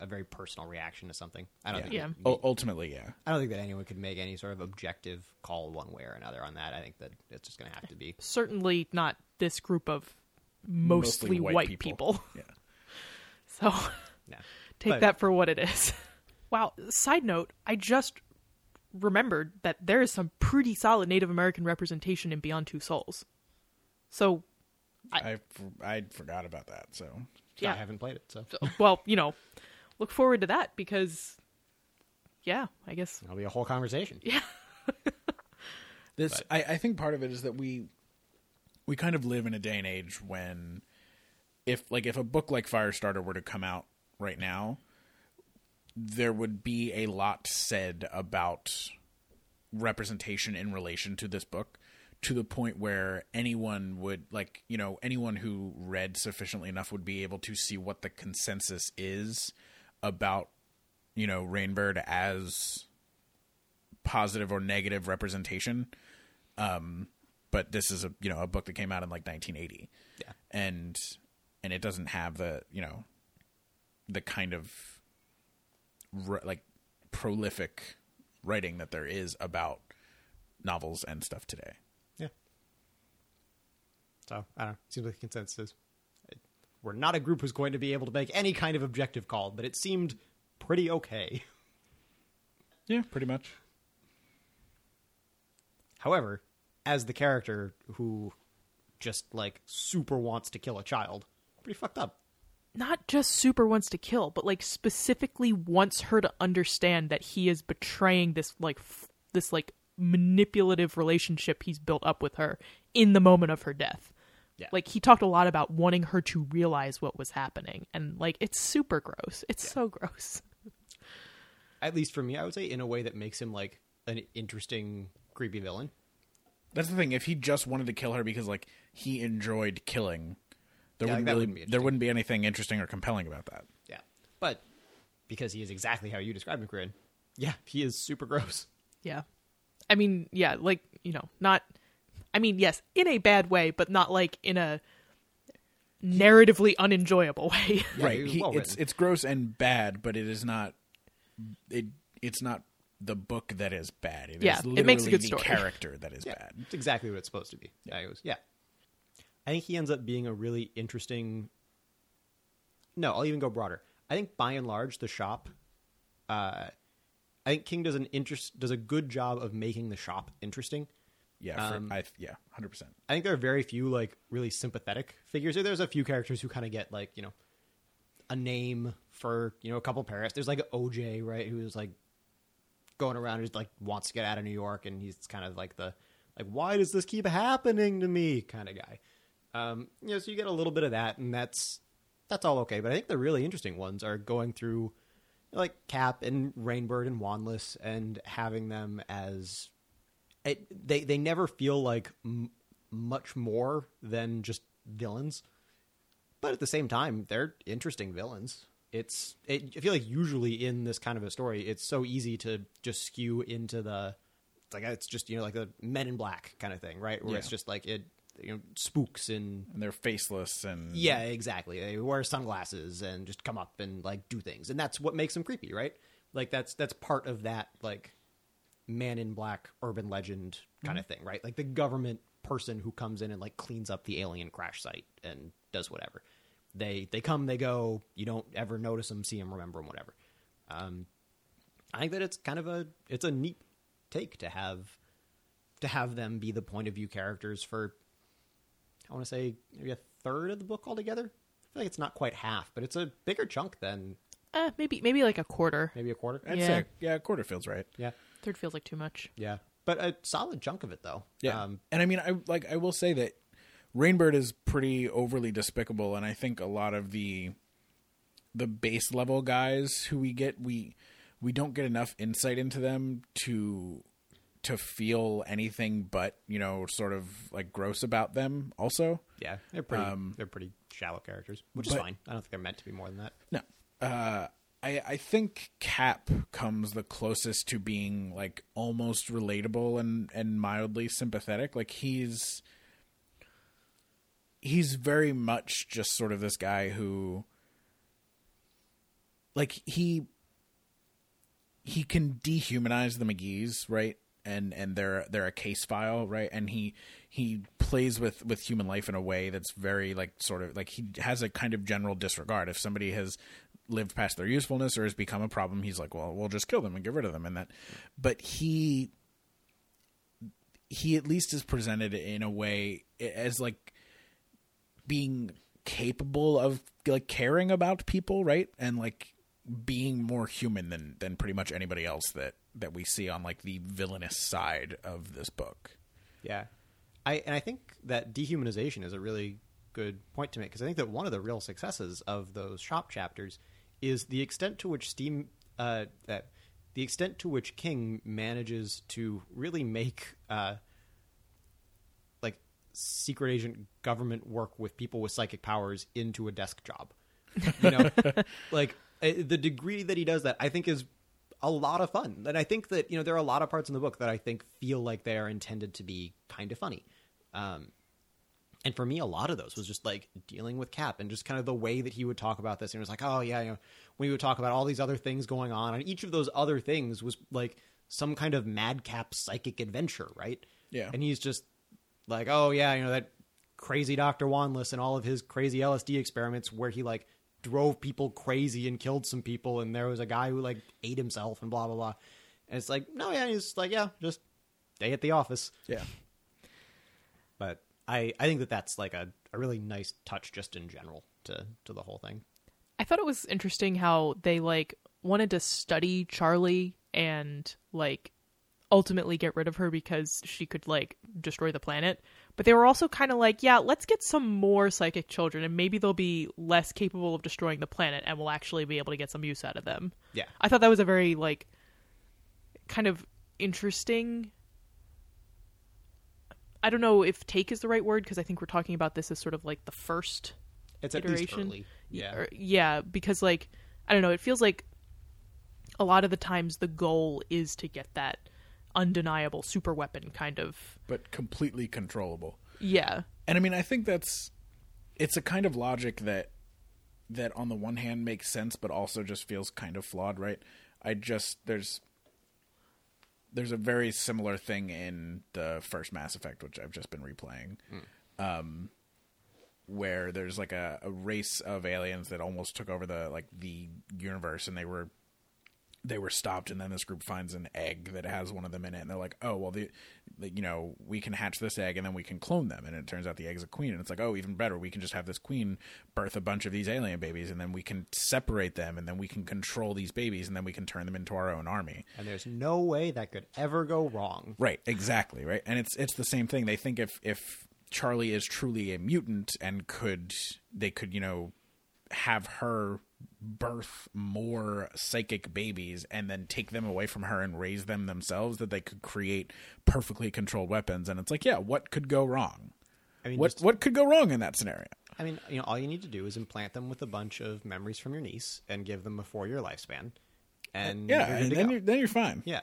a very personal reaction to something. I don't Yeah. think. Yeah. that- U- ultimately, yeah. I don't think that anyone could make any sort of objective call one way or another on that. I think that it's just going to have to be. Certainly not this group of mostly, white, people. Yeah. So Yeah. take But- that for what it is. wow. Side note, I just remembered that there is some pretty solid Native American representation in Beyond Two Souls. So, I I forgot about that. So Yeah. I haven't played it, so so- well, you know, look forward to that because, yeah, I guess, that'll be a whole conversation. yeah. this I, I think part of it is that we we kind of live in a day and age when if like if a book like Firestarter were to come out right now, there would be a lot said about representation in relation to this book to the point where anyone would like you know anyone who read sufficiently enough would be able to see what the consensus is about you know Rainbird as positive or negative representation um but this is a you know a book that came out in like 1980 Yeah. and and it doesn't have the you know the kind of r- like prolific writing that there is about novels and stuff today Yeah. So I don't know. Seems like the consensus. Is, We're not a group who's going to be able to make any kind of objective call, but it seemed pretty okay. yeah pretty much However, as the character who just like super wants to kill a child, pretty fucked up. Not just super wants to kill, but like specifically wants her to understand that he is betraying this like f- this like manipulative relationship he's built up with her in the moment of her death. Yeah. Like he talked a lot about wanting her to realize what was happening and like it's super gross. It's so gross. At least for me, I would say in a way that makes him like an interesting creepy villain. that's the thing if he just wanted to kill her because like he enjoyed killing there Yeah, wouldn't really wouldn't be there wouldn't be anything interesting or compelling about that Yeah. But because he is exactly how you described him, Corinne, yeah, he is super gross. Yeah. I mean, yeah, like, you know, not I mean, yes, in a bad way, but not like in a narratively unenjoyable way. Right he was he, well it's it's gross and bad but it is not it it's not the book that is bad It is Yeah, it makes a good the story. character that is Yeah, bad it's exactly what it's supposed to be. Yeah, it was. Yeah, I think he ends up being a really interesting. No, I'll even go broader. I think by and large, the shop. Uh, I think King does an interest does a good job of making the shop interesting. Yeah for, Um, I yeah 100% I think there are very few like really sympathetic figures. There's a few characters who kind of get like you know a name for you know a couple Paris. There's like OJ right who's like going around who's like wants to get out of New York and he's kind of like the like why does this keep happening to me kind of guy. Um, you know, so you get a little bit of that, and that's that's all okay. But I think the really interesting ones are going through like Cap and Rainbird and Wanless and having them as it, they they never feel like m- much more than just villains, but at the same time, they're interesting villains. It's it, I feel like usually in this kind of a story, it's so easy to just skew into the it's like uh, it's just you know like the Men in Black kind of thing, right? Where Yeah. it's just like it you know spooks and and they're faceless and yeah, exactly. They wear sunglasses and just come up and like do things, and that's what makes them creepy, right? Like that's that's part of that like man in black urban legend kind of thing, right? Like the government person who comes in and like cleans up the alien crash site and does whatever. They they come, they go. You don't ever notice them, see them, remember them, whatever. Um, I think that it's kind of a it's a neat take to have to have them be the point of view characters for I want to say maybe a third of the book altogether. I feel like it's not quite half, but it's a bigger chunk than Uh, maybe maybe like a quarter. maybe a quarter. I'd Yeah. say yeah, quarter feels right. Yeah, Third feels like too much. yeah, but a solid chunk of it though. Yeah, um, and I mean, I like I will say that Rainbird is pretty overly despicable, and I think a lot of the the base level guys who we get we we don't get enough insight into them to to feel anything but you know sort of like gross about them. Also, yeah, they're pretty. Um, they're pretty shallow characters, which is fine. I don't think they're meant to be more than that. No. Uh, I I think Cap comes the closest to being like almost relatable and and mildly sympathetic. Like he's he's very much just sort of this guy who like he he can dehumanize the McGee's, right? And and they're they're a case file, right? And he he plays with with human life in a way that's very like sort of like he has a kind of general disregard. If somebody has lived past their usefulness or has become a problem, he's like, well, we'll just kill them and get rid of them. And that, but he he at least is presented in a way as like being capable of like caring about people, right? And like being more human than than pretty much anybody else that that we see on like the villainous side of this book. Yeah, I and I think that dehumanization is a really good point to make because I think that one of the real successes of those shop chapters is the extent to which Steam uh, that the extent to which King manages to really make uh, like secret agent government work with people with psychic powers into a desk job. You know, like uh, the degree that he does that, I think is a lot of fun. And I think that you know there are a lot of parts in the book that I think feel like they are intended to be kind of funny. Um, and for me, a lot of those was just like dealing with Cap and just kind of the way that he would talk about this. And it was like, oh yeah, you know, when he would talk about all these other things going on, and each of those other things was like some kind of madcap psychic adventure, right? Yeah. And he's just like, oh yeah, you know that crazy Doctor Wanless and all of his crazy LSD experiments where he like drove people crazy and killed some people, and there was a guy who like ate himself and blah blah blah. And it's like, no, yeah, he's like, yeah, just day at the office. Yeah. But I I think that that's like a, a really nice touch just in general to to the whole thing. I thought it was interesting how they like wanted to study Charlie and like ultimately get rid of her because she could like destroy the planet. But they were also kind of like, yeah, let's get some more psychic children and maybe they'll be less capable of destroying the planet and we'll actually be able to get some use out of them. Yeah. I thought that was a very like kind of interesting I don't know if take is the right word because I think we're talking about this as sort of like the first It's at least iteration. early. Yeah. or- yeah, because like I don't know, it feels like a lot of the times the goal is to get that undeniable super weapon kind of But completely controllable. yeah. And I mean, I think that's it's a kind of logic that that on the one hand makes sense, but also just feels kind of flawed, right? I just there's there's a very similar thing in the first Mass Effect, which I've just been replaying, um, where there's like a, a race of aliens that almost took over the like the universe, and they were they were stopped and then this group finds an egg that has one of them in it and they're like oh well the, the you know we can hatch this egg and then we can clone them and it turns out the egg's a queen and it's like oh even better we can just have this queen birth a bunch of these alien babies and then we can separate them and then we can control these babies and then we can turn them into our own army And there's no way that could ever go wrong. Right, exactly, right. And it's it's the same thing. They think if if Charlie is truly a mutant and could they could, you know, have her birth more psychic babies and then take them away from her and raise them themselves that they could create perfectly controlled weapons and it's like, yeah, what could go wrong? I mean, What just- what could go wrong in that scenario? I mean, you know, all you need to do is implant them with a bunch of memories from your niece and give them a four-year lifespan, and Yeah, and then go. you're then you're fine. yeah,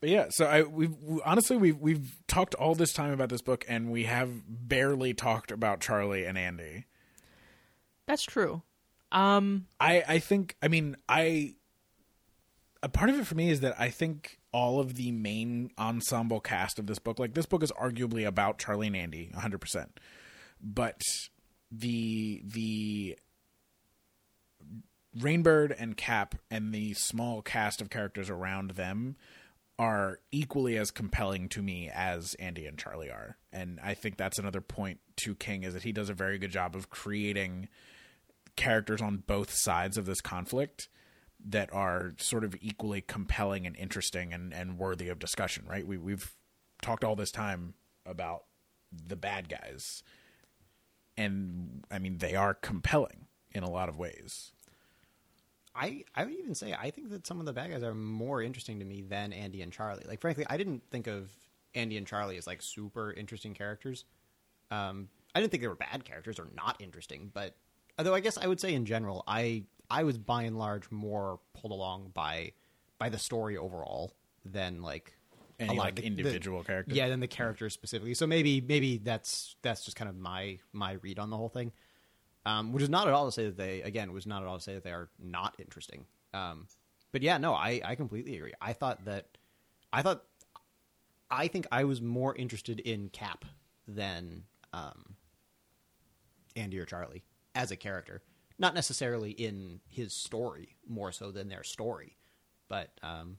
But yeah, so I we've we, honestly we've we've talked all this time about this book, and we have barely talked about Charlie and Andy. That's true. Um, I I think I mean I a part of it for me is that I think all of the main ensemble cast of this book, like this book is arguably about Charlie and Andy, 100%. But the the Rainbird and Cap and the small cast of characters around them are equally as compelling to me as Andy and Charlie are. And I think that's another point to King is that he does a very good job of creating characters on both sides of this conflict that are sort of equally compelling and interesting and, and worthy of discussion, right? We we've talked all this time about the bad guys. And I mean they are compelling in a lot of ways. I I would even say I think that some of the bad guys are more interesting to me than Andy and Charlie. Like frankly, I didn't think of Andy and Charlie as like super interesting characters. Um, I didn't think they were bad characters or not interesting, but although I guess I would say in general, I I was by and large more pulled along by by the story overall than like Any a lot like of the- individual the, characters. Yeah, than the characters specifically. So maybe maybe that's that's just kind of my my read on the whole thing. Um, which is not at all to say that they again was not at all to say that they are not interesting. Um, but yeah, no, I I completely agree. I thought that I thought I think I was more interested in Cap than um, Andy or Charlie as a character. Not necessarily in his story, more so than their story. But um,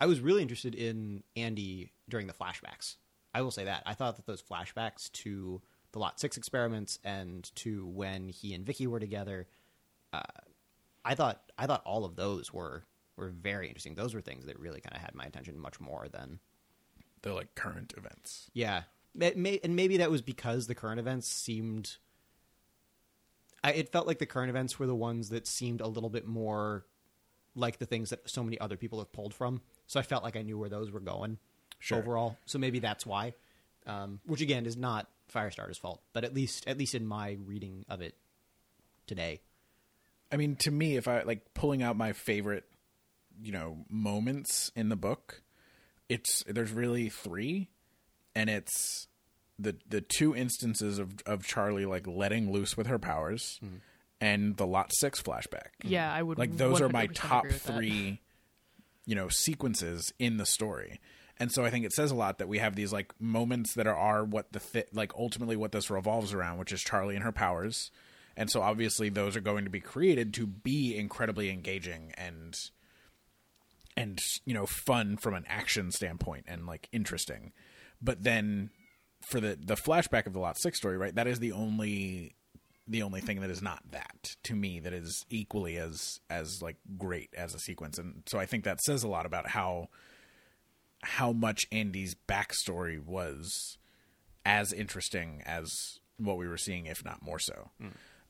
I was really interested in Andy during the flashbacks. I will say that. I thought that those flashbacks to the Lot 6 experiments and to when he and Vicky were together, uh, I thought I thought all of those were were very interesting. Those were things that really kind of had my attention much more than They're like current events. yeah, May- may- and maybe that was because the current events seemed. I, it felt like the current events were the ones that seemed a little bit more like the things that so many other people have pulled from. So I felt like I knew where those were going Sure. overall. So maybe that's why. Um, which again is not Firestarter's fault, but at least at least in my reading of it today. I mean, to me, if I like pulling out my favorite, you know, moments in the book, it's there's really three, and it's the the two instances of of Charlie like letting loose with her powers, mm-hmm. and the Lot Six flashback. yeah, I would like those are my top agree with that. three, you know, sequences in the story. And so I think it says a lot that we have these like moments that are, are what the thi- like ultimately what this revolves around, which is Charlie and her powers. And so obviously those are going to be created to be incredibly engaging and and you know fun from an action standpoint and like interesting. But then for the the flashback of the Lot 6 story, right? That is the only the only thing that is not that to me that is equally as as like great as a sequence. And so i think that says a lot about how how much andy's backstory was as interesting as what we were seeing if not more so.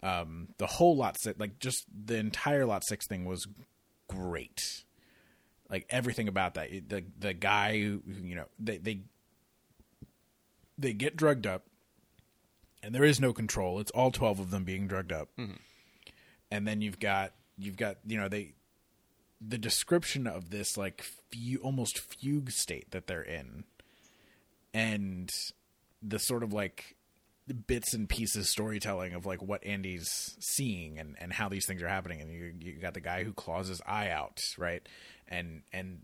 Um the whole lot six like just the entire lot six thing was great. Like everything about that the the guy who you know they they they get drugged up and there is no control. It's all twelve of them being drugged up, mm-hmm. and then you've got you've got you know they the description of this like fu- almost fugue state that they're in, and the sort of like bits and pieces storytelling of like what Andy's seeing and and how these things are happening, and you you got the guy who claws his eye out, right, and and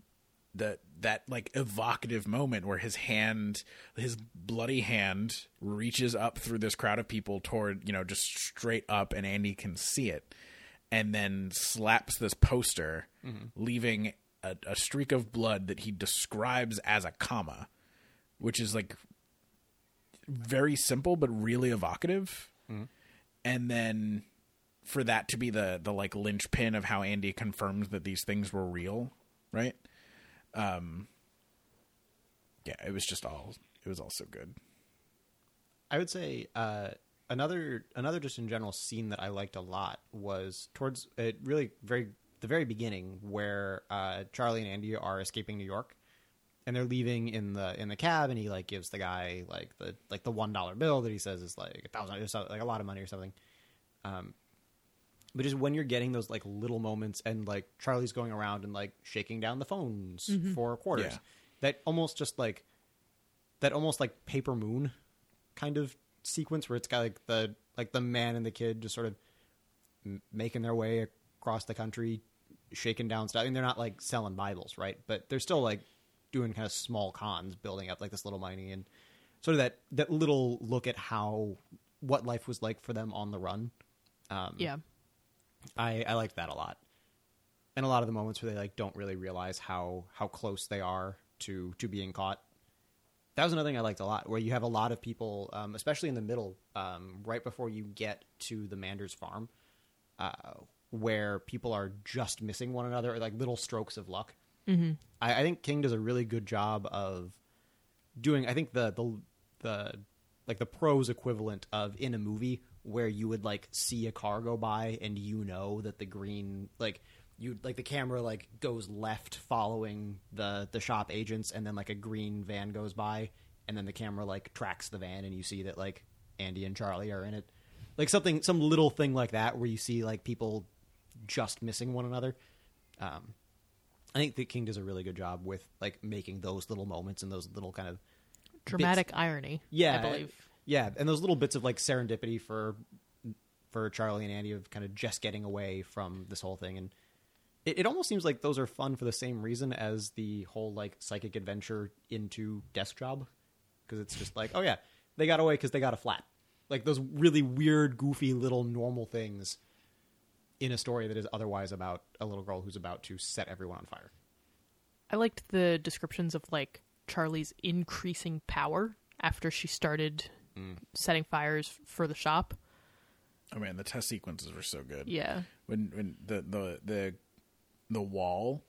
the that like evocative moment where his hand his bloody hand reaches up through this crowd of people toward you know just straight up and Andy can see it and then slaps this poster mm-hmm. leaving a, a streak of blood that he describes as a comma which is like very simple but really evocative. Mm-hmm. And then for that to be the the like linchpin of how Andy confirms that these things were real right um yeah it was just all it was all so good I would say uh, another another just in general scene that I liked a lot was towards it really very the very beginning where uh, Charlie and Andy are escaping New York and they're leaving in the in the cab and he like gives the guy like the like the one dollar bill that he says is like a thousand like a lot of money or something. Um, but just when you're getting those like little moments and like Charlie's going around and like shaking down the phones for quarters. Yeah. that almost just like that almost like paper moon kind of sequence where it's got like the like the man and the kid just sort of m- making their way across the country shaking down stuff I mean they're not like selling bibles right but they're still like doing kind of small cons building up like this little mining and sort of that that little look at how what life was like for them on the run um Yeah. I, I liked that a lot. And a lot of the moments where they like don't really realize how how close they are to to being caught. That was another thing I liked a lot, where you have a lot of people, um, especially in the middle, um, right before you get to the Manders farm, uh, where people are just missing one another, or like little strokes of luck. Mm-hmm. I, I think King does a really good job of doing. I think the the the like the prose equivalent of in a movie where you would like see a car go by and you know that the green like you like the camera like goes left following the the shop agents and then like a green van goes by and then the camera like tracks the van and you see that like Andy and Charlie are in it like something some little thing like that where you see like people just missing one another um I think that King does a really good job with like making those little moments and those little kind of Dramatic irony. yeah, I believe. Yeah, and those little bits of like serendipity for for Charlie and Andy of kind of just getting away from this whole thing, and it, it almost seems like those are fun for the same reason as the whole like psychic adventure into desk job, because it's just like, oh yeah, they got away because they got a flat, like those really weird, goofy little normal things in a story that is otherwise about a little girl who's about to set everyone on fire. I liked the descriptions of like Charlie's increasing power after she started setting fires for the shop. Oh man, the test sequences were so good. Yeah. When when the the the the wall,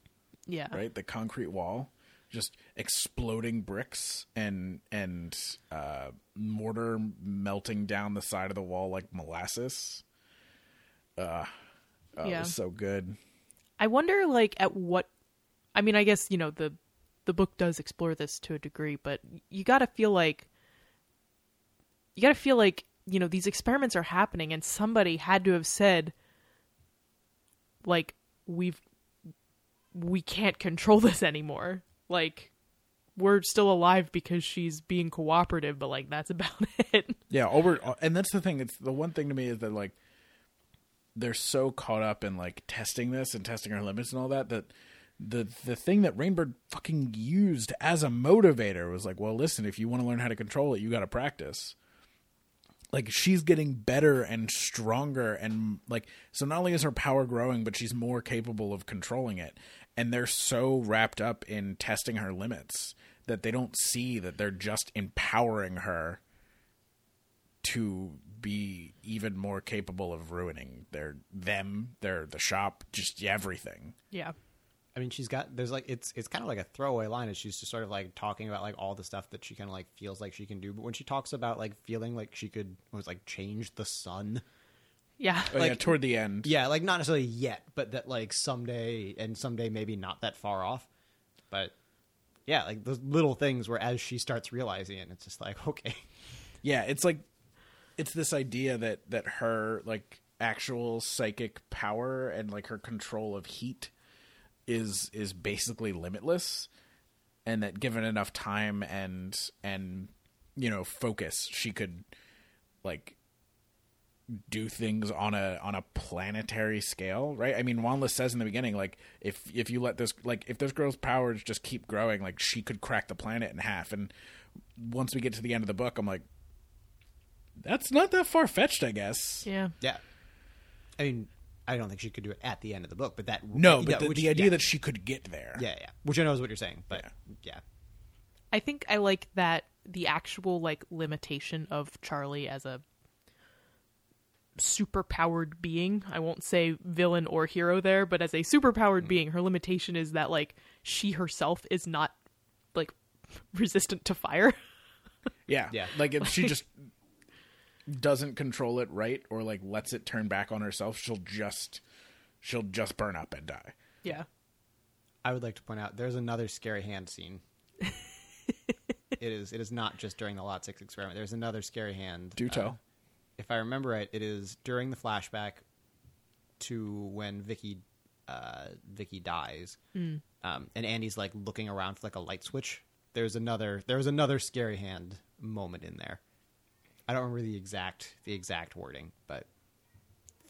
Yeah. right, the concrete wall, just exploding bricks and and uh, mortar melting down the side of the wall like molasses. Uh, oh, Yeah. it was so good. I wonder like at what I mean I guess you know the the book does explore this to a degree but you got to feel like you got to feel like you know these experiments are happening and somebody had to have said like we've we can't control this anymore like we're still alive because she's being cooperative but like that's about it Yeah, over uh, and that's the thing. It's the one thing to me is that like they're so caught up in like testing this and testing our limits and all that that the the thing that Rainbird fucking used as a motivator was like, well, listen, if you want to learn how to control it, you got to practice. Like she's getting better and stronger and like so not only is her power growing, but she's more capable of controlling it. And they're so wrapped up in testing her limits that they don't see that they're just empowering her to be even more capable of ruining their them, their the shop, just everything. yeah I mean, she's got there's like it's it's kind of like a throwaway line, and she's just sort of like talking about like all the stuff that she kind of like feels like she can do. But when she talks about like feeling like she could what was like change the sun, yeah Oh, yeah, Like- toward the end. yeah, like not necessarily yet, but that like someday and someday maybe not that far off. But yeah, like those little things where as she starts realizing it, it's just like okay, Yeah, it's like it's this idea that that her like actual psychic power and like her control of heat is is basically limitless and that given enough time and and you know focus she could like do things on a on a planetary scale, right? I mean, Wanless says in the beginning, like if if you let this like if this girl's powers just keep growing, like she could crack the planet in half. And once we get to the end of the book, I'm like, that's not that far fetched, I guess. yeah yeah. I mean, I don't think she could do it at the end of the book, but that No, yeah, but the, which- the idea yeah. that she could get there. yeah, yeah, which I know is what you're saying, but yeah, I think I like that the actual like limitation of Charlie as a superpowered being. I won't say villain or hero there, but as a superpowered mm. being, her limitation is that like she herself is not like resistant to fire. Yeah. Yeah. Like if she just doesn't control it right or like lets it turn back on herself, she'll just she'll just burn up and die. yeah. I would like to point out there's another scary hand scene. it is it is not just during the Lot Six experiment. There's another scary hand. Do uh, tell. if I remember right, it is during the flashback to when Vicky uh, Vicky dies, um, and Andy's like looking around for like a light switch. There's another there's another scary hand moment in there. I don't remember the exact the exact wording, but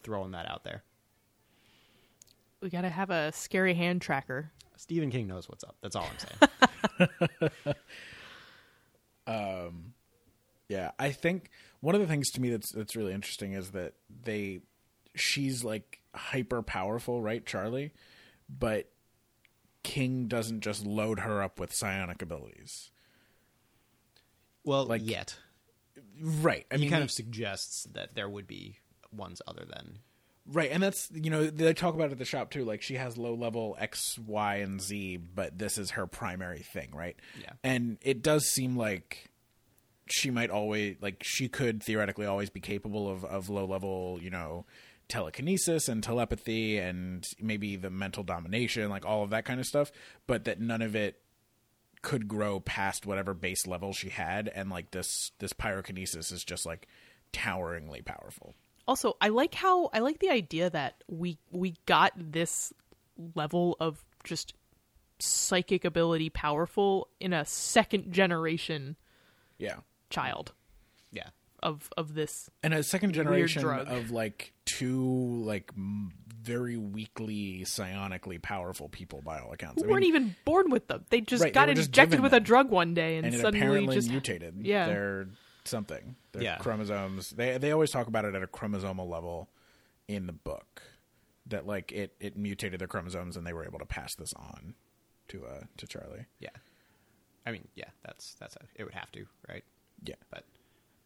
throwing that out there. We gotta have a scary hand tracker. Stephen King knows what's up. That's all I'm saying. um, Yeah, I think one of the things to me that's that's really interesting is that they she's like hyper powerful, right, Charlie? But King doesn't just load her up with psionic abilities. well, Like- yet Right. I he mean kind he- of suggests that there would be ones other than Right, and that's you know they talk about it at the shop too. Like she has low level X, Y, and Z, but this is her primary thing, right? Yeah. and it does seem like she might always like she could theoretically always be capable of of low level, you know, telekinesis and telepathy and maybe the mental domination, like all of that kind of stuff, but that none of it could grow past whatever base level she had, and like this this pyrokinesis is just like toweringly powerful. Also, I like how I like the idea that we we got this level of just psychic ability powerful in a second generation Yeah. child yeah. of of this. and a second generation of like two like m- very weakly psionically powerful people by all accounts. Who I weren't mean, even born with them. They just Right, got were just injected given with a drug one day and, and it suddenly apparently just mutated. Yeah. their something. Their Yeah. chromosomes. They they always talk about it at a chromosomal level in the book. That like it it mutated their chromosomes and they were able to pass this on to uh to Charlie. Yeah. I mean, yeah, that's that's a, it would have to, right? Yeah. But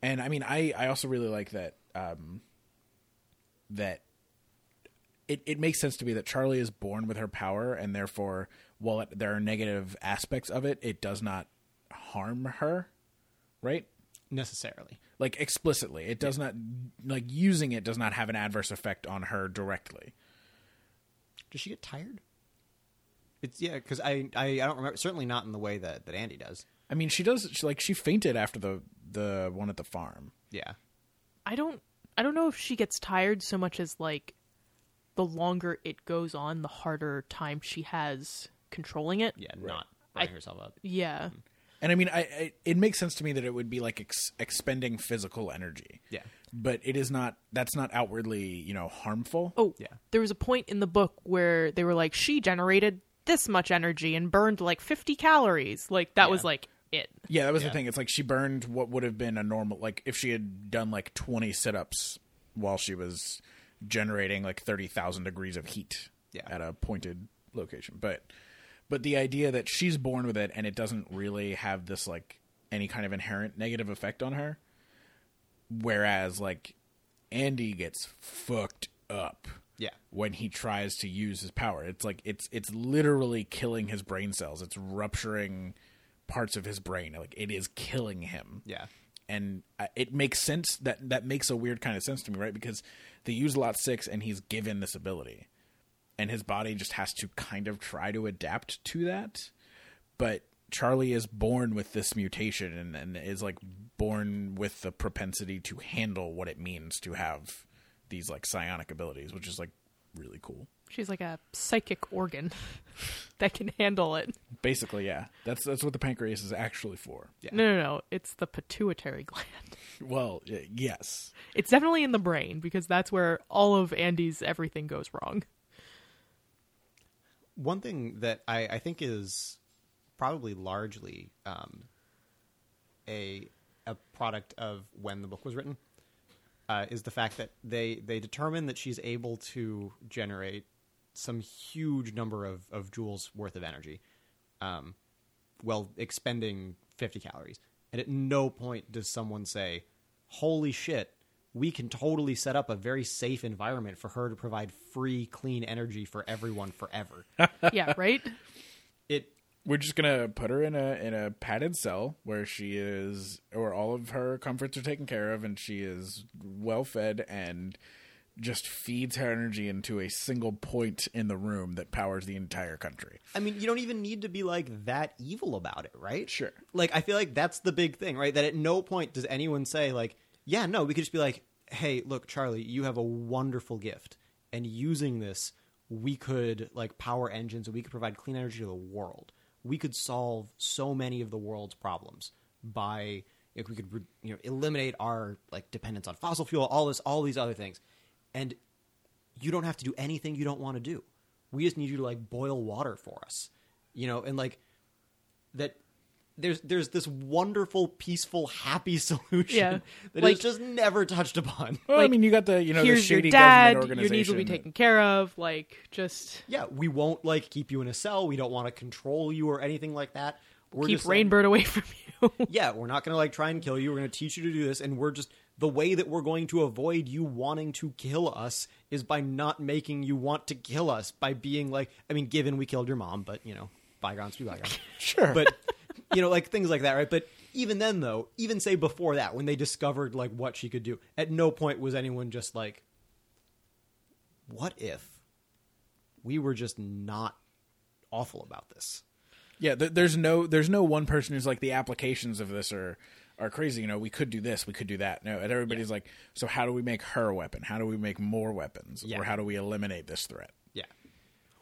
and I mean, I I also really like that um, that it it makes sense to me that Charlie is born with her power, and therefore, while it, there are negative aspects of it, it does not harm her, right? necessarily. Like explicitly, it does not like using it does not have an adverse effect on her directly. Does she get tired? It's yeah, because I, I I don't remember. Certainly not in the way that that Andy does. I mean, she does she, like she fainted after the the one at the farm. Yeah. I don't I don't know if she gets tired so much as like the longer it goes on, the harder time she has controlling it. Yeah. Not burning I- herself up. Yeah. Mm-hmm. And I mean, I, I it makes sense to me that it would be like ex- expending physical energy. Yeah. but it is not. That's not outwardly, you know, harmful. Oh, Yeah. There was a point in the book where they were like, she generated this much energy and burned like 50 calories. Like, that was like it. yeah, that was Yeah. the thing. It's like she burned what would have been a normal, like if she had done like twenty sit-ups while she was generating like thirty thousand degrees of heat Yeah. at a pointed location. But but the idea that she's born with it and it doesn't really have this like any kind of inherent negative effect on her, whereas like Andy gets fucked up. Yeah. when he tries to use his power. It's like it's it's literally killing his brain cells. It's rupturing parts of his brain. Like it is killing him. Yeah. And I- it makes sense that that makes a weird kind of sense to me, right? Because they use lot 6 and he's given this ability. And his body just has to kind of try to adapt to that. But Charlie is born with this mutation and, and is like born with the propensity to handle what it means to have these like psionic abilities, which is like really cool. She's like a psychic organ that can handle it. Basically, yeah. That's that's what the pancreas is actually for. Yeah. No, no, no. It's the pituitary gland. Well, y- yes. It's definitely in the brain because that's where all of Andy's everything goes wrong. One thing that I, I think is probably largely um, a a product of when the book was written uh, is the fact that they they determine that she's able to generate some huge number of, of joules worth of energy, um, while expending fifty calories. And at no point does someone say, "Holy shit." We can totally set up a very safe environment for her to provide free, clean energy for everyone forever. yeah, right? it We're just gonna put her in a in a padded cell where she is, where all of her comforts are taken care of, and she is well fed and just feeds her energy into a single point in the room that powers the entire country. I mean, you don't even need to be like that evil about it, right? Sure. Like, I feel like that's the big thing, right? That at no point does anyone say, like, yeah, no, we could just be like, hey, look, Charlie, you have a wonderful gift, and using this we could like power engines and we could provide clean energy to the world. We could solve so many of the world's problems by if we could you know eliminate our like dependence on fossil fuel, all this, all these other things, and you don't have to do anything you don't want to do. We just need you to like boil water for us, you know, and like that. There's there's this wonderful, peaceful, happy solution Yeah. that Like- is just never touched upon. Well, I mean, you got the you know the Here's your shady dad. government organization. Your needs will be taken care of. Like just Yeah, we won't like keep you in a cell. We don't want to control you or anything like that. We're keep just saying- Rainbird away from you. yeah, we're not going to like try and kill you. We're going to teach you to do this, and we're just the way that we're going to avoid you wanting to kill us is by not making you want to kill us. By being like, I mean, given we killed your mom, but you know, bygones be bygones. Sure, but you know, like things like that, right? But even then, though, even say before that, when they discovered like what she could do, at no point was anyone just like, what if we were just not awful about this? yeah, th- there's no there's no one person who's like the applications of this are are crazy. You know, we could do this, we could do that. No, and everybody's like, so how do we make her a weapon? How do we make more weapons? Yeah. Or how do we eliminate this threat? Yeah,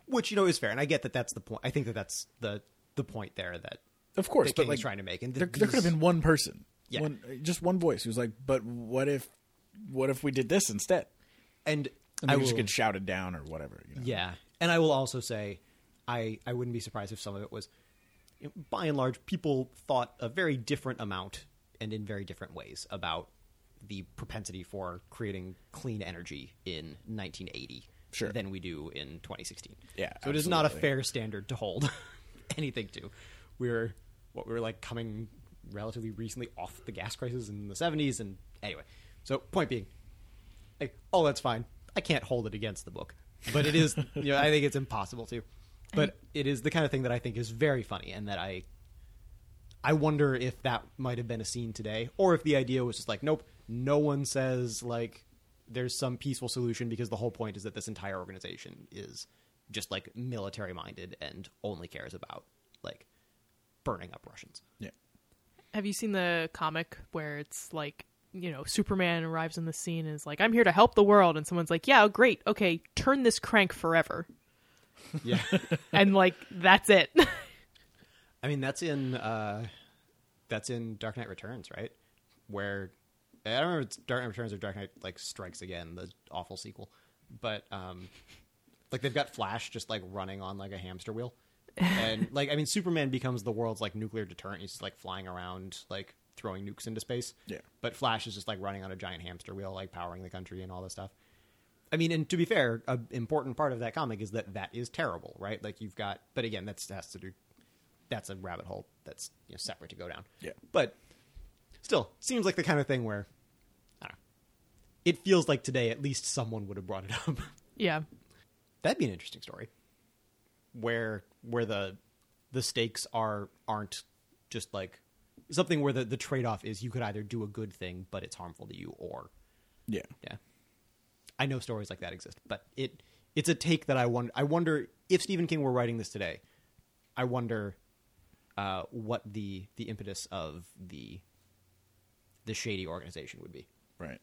which you know is fair, and I get that that's the point. I think that that's the the point there that Of course, that but like trying to make. And there, th- there could have been one person, Yeah. one just one voice who's like, but what if what if we did this instead? and, And I will, just get shouted down or whatever. You know? yeah, and I will also say, I I wouldn't be surprised if some of it was, by and large, people thought a very different amount and in very different ways about the propensity for creating clean energy in 1980 Sure. than we do in 2016. Yeah, so it is not a fair standard to hold anything to. We're what we were like coming relatively recently off the gas crisis in the 70s, and anyway. So point being, like, oh, that's fine. I can't hold it against the book, but it is. you know, I think it's impossible to. But it is the kind of thing that I think is very funny, and that I, I wonder if that might have been a scene today, or if the idea was just like, nope, no one says like there's some peaceful solution because the whole point is that this entire organization is just like military minded and only cares about like burning up Russians. yeah. Have you seen the comic where it's like, you know, Superman arrives in the scene and is like, I'm here to help the world. And someone's like, yeah, great. Okay, turn this crank forever. Yeah. And like, that's it. I mean, that's in uh, that's in Dark Knight Returns, right? Where I don't remember if it's Dark Knight Returns or Dark Knight like Strikes Again, the awful sequel. But um, like they've got Flash just like running on like a hamster wheel, and like I mean, Superman becomes the world's like nuclear deterrent. He's just like flying around like throwing nukes into space. Yeah. But Flash is just like running on a giant hamster wheel, like powering the country and all this stuff. I mean, and to be fair, an important part of that comic is that that is terrible, right? Like you've got, but again, that's has to do. That's a rabbit hole that's you know, separate to go down. Yeah. But still, seems like the kind of thing where I don't know. It feels like today, at least someone would have brought it up. yeah. That'd be an interesting story, where where the the stakes are aren't just like something where the the trade off is you could either do a good thing, but it's harmful to you, or Yeah. yeah. I know stories like that exist, but it it's a take that I wonder. I wonder if Stephen King were writing this today. I wonder uh, what the the impetus of the the shady organization would be. Right.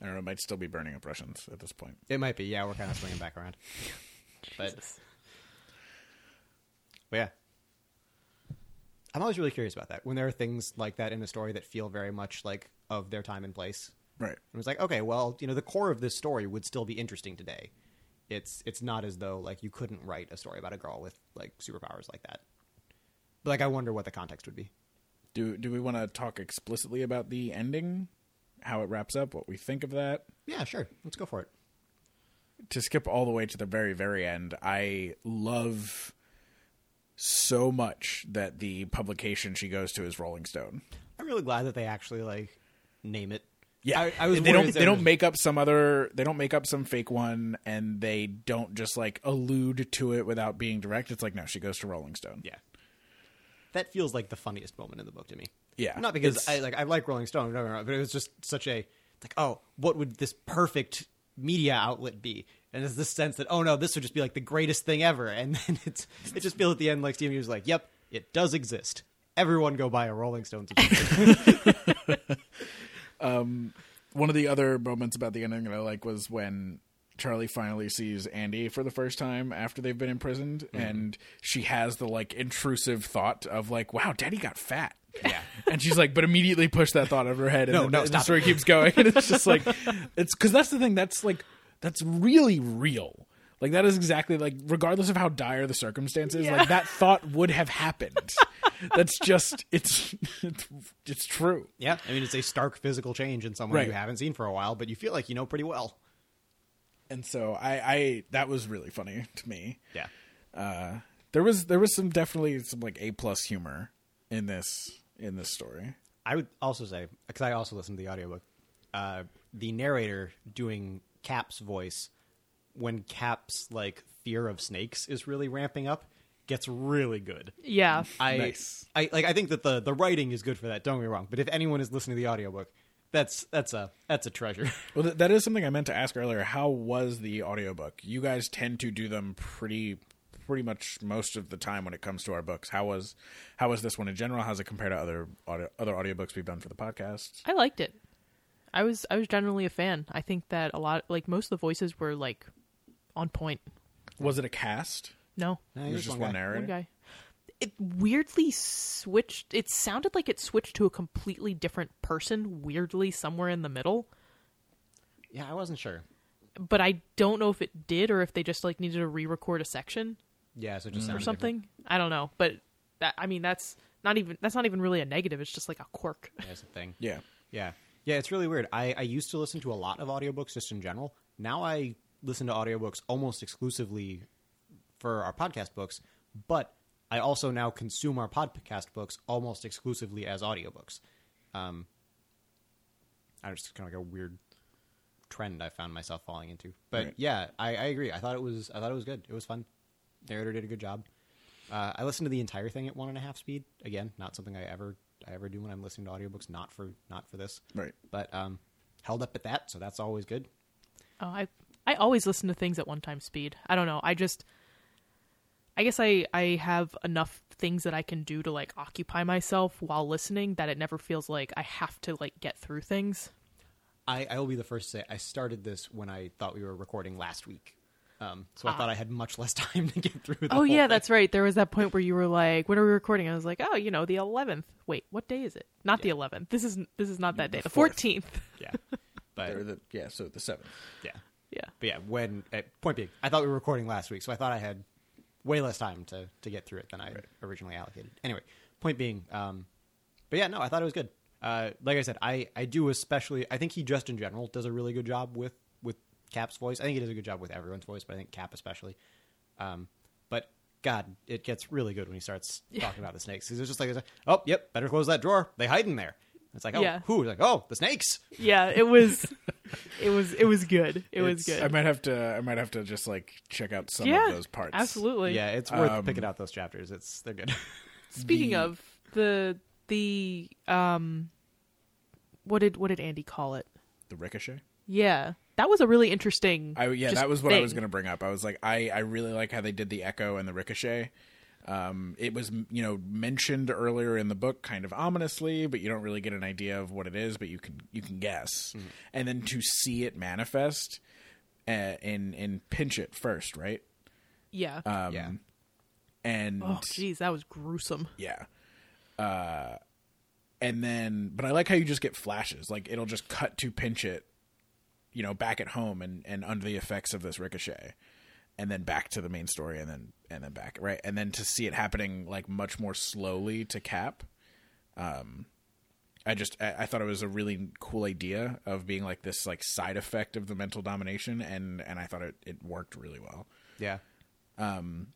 I don't know. It might still be burning up Russians at this point. It might be. Yeah, we're kind of swinging back around. But, Jesus. but yeah, I'm always really curious about that when there are things like that in a story that feel very much like of their time and place. Right. It was like, okay, well, you know, the core of this story would still be interesting today. It's it's not as though like you couldn't write a story about a girl with like superpowers like that. But like, I wonder what the context would be. Do Do we want to talk explicitly about the ending, how it wraps up, what we think of that? Yeah, sure. Let's go for it. to skip all the way to the very very end i love so much that the publication she goes to is rolling stone I'm really glad that they actually like name it. yeah I, I was. they don't they don't was- make up some other they don't make up some fake one and they don't just like allude to it without being direct it's like no she goes to rolling stone Yeah, that feels like the funniest moment in the book to me. Yeah, not because it's- I like I like Rolling Stone, no, no, no, but it was just such a like, oh, what would this perfect media outlet be? And it's this sense that oh no, this would just be like the greatest thing ever, and then it's it just feels at the end like Stephen was like, yep, it does exist. Everyone go buy a Rolling Stone subscription. Um, one of the other moments about the ending that I like was when Charlie finally sees Andy for the first time after they've been imprisoned, Mm-hmm. and she has the like intrusive thought of like, "Wow, Daddy got fat." Yeah. and she's like, but immediately push that thought out of her head. And No, then no, the, the story keeps going, and it's just like, it's because that's the thing. That's like, that's really real. Like that is exactly like, regardless of how dire the circumstances, like that thought would have happened. that's just, it's, it's, it's true. Yeah, I mean it's a stark physical change in someone you haven't seen for a while, but you feel like you know pretty well. And so I, I, that was really funny to me. Yeah, Uh, there was, there was some definitely some like a plus humor in this, in this story. I would also say because I also listened to the audiobook, uh, the narrator doing Cap's voice when Cap's like fear of snakes is really ramping up gets really good. Yeah. I, Nice. I like. I think that the the writing is good for that. Don't get me wrong, but if anyone is listening to the audiobook, that's that's a that's a treasure. Well, th- that is something I meant to ask earlier. How was the audiobook? You guys tend to do them pretty pretty much most of the time when it comes to our books. How was how was this one in general? How's it compared to other audio, other audiobooks we've done for the podcast? I liked it. I was I was generally a fan. I think that a lot like most of the voices were like on point. Was it a cast? No. No, It was just one guy. narrator. One guy. It weirdly switched it sounded like it switched to a completely different person, weirdly somewhere in the middle. Yeah, I wasn't sure. But I don't know if it did or if they just like needed to re-record a section Yeah, so it just mm. or sounded something. I don't know. But that I mean that's not even that's not even really a negative. It's just like a quirk. different. That's the thing. Yeah. Yeah. Yeah, it's really weird. I, I used to listen to a lot of audiobooks just in general. Now I listen to audiobooks almost exclusively for our podcast books, but I also now consume our podcast books almost exclusively as audiobooks. Um, I just kind of like a weird trend I found myself falling into. But Right. yeah, I, I agree. I thought it was I thought it was good. It was fun. Narrator did a good job. Uh, I listened to the entire thing at one and a half speed. Again, not something I ever I ever do when I'm listening to audiobooks. Not for not for this, Right. but um, held up at that, so that's always good. Oh, I I always listen to things at one time speed. I don't know. I just I guess I I have enough things that I can do to like occupy myself while listening that it never feels like I have to like get through things. I, I will be the first to say I started this when I thought we were recording last week, um, so I thought I had much less time to get through. The oh whole yeah, thing. that's right. There was that point where you were like, "When are we recording?" I was like, "Oh, you know, the 11th." Wait, what day is it? Not the 11th. This is this is not that day. The 14th. yeah, but the, yeah. So the seventh. yeah, yeah. but yeah. When at point being, I thought we were recording last week, so I thought I had way less time to to get through it than I originally allocated. Anyway, point being, um, but yeah, no, I thought it was good. Uh, like I said, I I do especially. I think he just in general does a really good job with with Cap's voice. I think he does a good job with everyone's voice, but I think Cap especially. Um, but God, it gets really good when he starts talking about the snakes. He's just like, oh, yep, better close that drawer. They hide in there. It's like, oh, Yeah. who? Like, oh, the snakes. Yeah, it was it was it was good. It was It's- good. I might have to. I might have to just like check out some yeah, of those parts. Absolutely. Yeah, it's worth Um, picking out those chapters. It's they're good. Speaking The- of the the um what did what did Andy call it? The ricochet. Yeah. That was a really interesting I yeah, that was what I was going to bring up. I was like, I I really like how they did the echo and the ricochet. Um, it was you know mentioned earlier in the book, kind of ominously, but you don't really get an idea of what it is, but you can you can guess, and then to see it manifest uh, and in Pynchot first, right? Yeah. Um, Yeah. and oh jeez, that was gruesome. yeah. Uh, and then, but I like how you just get flashes. Like it'll just cut to Pynchot, you know, back at home and and under the effects of this ricochet, and then back to the main story, and then and then back right, and then to see it happening like much more slowly to Cap. Um, I just I, I thought it was a really cool idea of being like this like side effect of the mental domination, and and I thought it it worked really well Yeah. um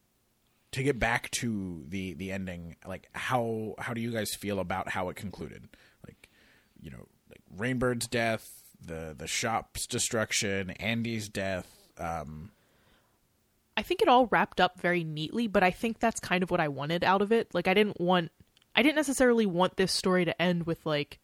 to get back to the the ending like how how do you guys feel about how it concluded like you know like rainbird's death the the shop's destruction andy's death um I think it all wrapped up very neatly, but I think that's kind of what I wanted out of it. Like I didn't want I didn't necessarily want this story to end with like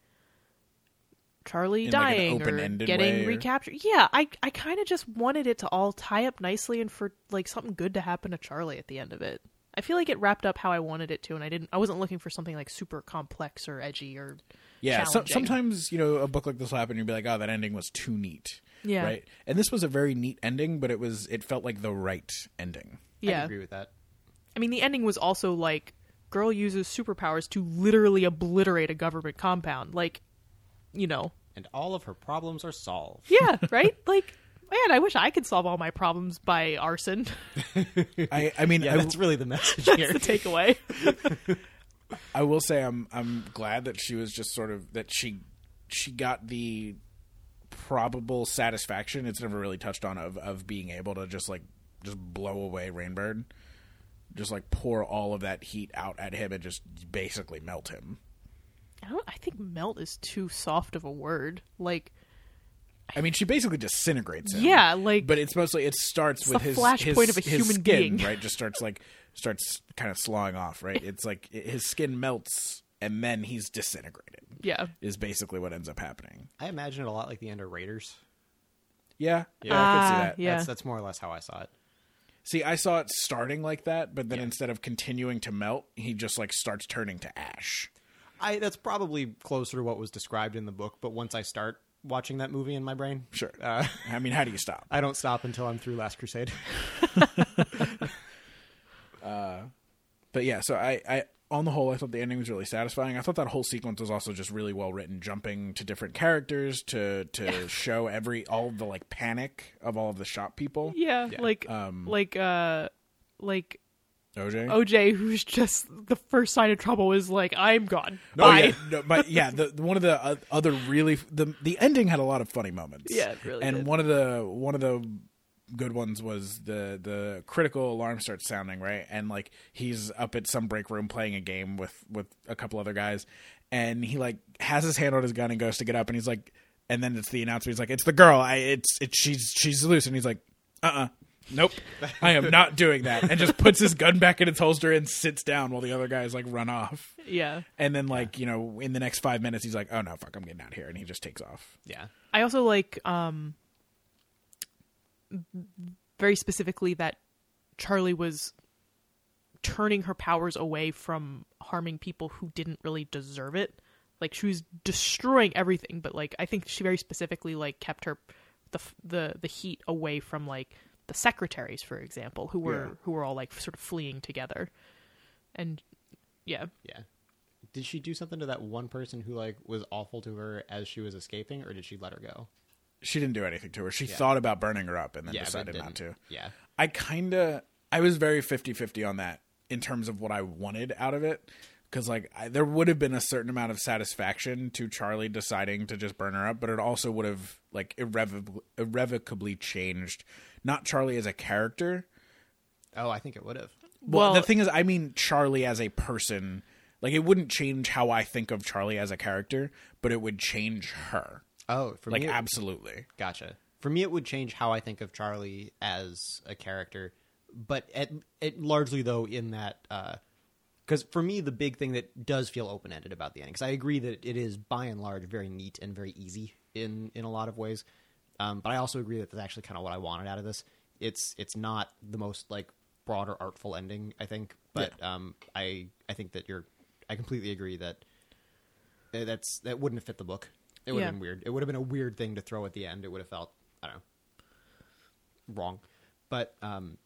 Charlie In, like, dying or getting or- recaptured. Yeah, I I kind of just wanted it to all tie up nicely and for like something good to happen to Charlie at the end of it. I feel like it wrapped up how I wanted it to, and I didn't. I wasn't looking for something like super complex or edgy or yeah so, sometimes you know a book like this will happen and you'll be like oh that ending was too neat Yeah. Right. And this was a very neat ending, but it was it felt like the right ending. Yeah. I Yeah. agree with that. I mean, the ending was also like, girl uses superpowers to literally obliterate a government compound. Like, you know, And all of her problems are solved. yeah, right? like, man, I wish I could solve all my problems by arson. I I mean Yeah, I, that's really the message That's here. the takeaway. I will say I'm I'm glad that she was just sort of that she she got the probable satisfaction it's never really touched on of of being able to just like just blow away Rainbird. Just like pour all of that heat out at him and just basically melt him. I don't. I think melt is too soft of a word. Like, I mean, she basically disintegrates him. yeah, like, but it's mostly it starts with his flashpoint of a his human skin, being. right? Just starts like starts kind of slawing off, right? It's like his skin melts and then he's disintegrated. Yeah, Is basically what ends up happening. I imagine it a lot like the end of Raiders. Yeah, Yeah. yeah, I could see Ah, that. yeah. That's that's more or less how I saw it. See, I saw it starting like that, but then Yeah. instead of continuing to melt, he just like starts turning to ash. I that's probably closer to what was described in the book, but once I start watching that movie in my brain, Sure. uh, I mean, how do you stop? I don't stop until I'm through Last Crusade. But yeah, so I, I on the whole, I thought the ending was really satisfying. I thought that whole sequence was also just really well written, jumping to different characters to to show every all the like panic of all of the shop people. yeah, Yeah. like, Um, like, uh, like OJ. OJ, who's just the first sign of trouble is like, I'm gone. Oh Bye. yeah, no, but yeah, the, the- one of the uh, other really the the ending had a lot of funny moments. Yeah, it really and did. one of the one of the good ones was the the critical alarm starts sounding right, and like he's up at some break room playing a game with with a couple other guys, and he like has his hand on his gun and goes to get up, and he's like, and then it's the announcement. He's like, "It's the girl. I it's it's she's she's loose," and he's like, "Uh uh Nope, I am not doing that," and just puts his gun back in its holster and sits down while the other guys like run off. Yeah. And then, like you know, in the next five minutes, he's like, "Oh no, fuck, I'm getting out of here," and he just takes off. yeah, I also like um very specifically that Charlie was turning her powers away from harming people who didn't really deserve it. Like she was destroying everything, but like I think she very specifically like kept her the the the heat away from like the secretaries, for example, who were Yeah. who were all like sort of fleeing together. And yeah, yeah. Did she do something to that one person who like was awful to her as she was escaping, or did she let her go? She didn't do anything to her. She Yeah. thought about burning her up and then yeah, decided didn't. not to. Yeah, I kind of, I was very 50-50 on that in terms of what I wanted out of it. Because like I, there would have been a certain amount of satisfaction to Charlie deciding to just burn her up, but it also would have like irrevocably, irrevocably changed not Charlie as a character, Oh, I think it would have. Well, Well- the thing is, I mean Charlie as a person. Like, it wouldn't change how I think of Charlie as a character, but it would change her. Oh, for Like, me, it- absolutely. Gotcha. For me, it would change how I think of Charlie as a character, but at, it largely though in that because for me the big thing that does feel open ended about the ending because I agree that it is by and large very neat and very easy in in a lot of ways, um, but I also agree that that's actually kind of what I wanted out of this. It's it's not the most like broader artful ending I think, but um, I I think that you're I completely agree that uh, that's that wouldn't have fit the book. It would have Yeah. been weird. It would have been a weird thing to throw at the end. It would have felt I don't know wrong. But um,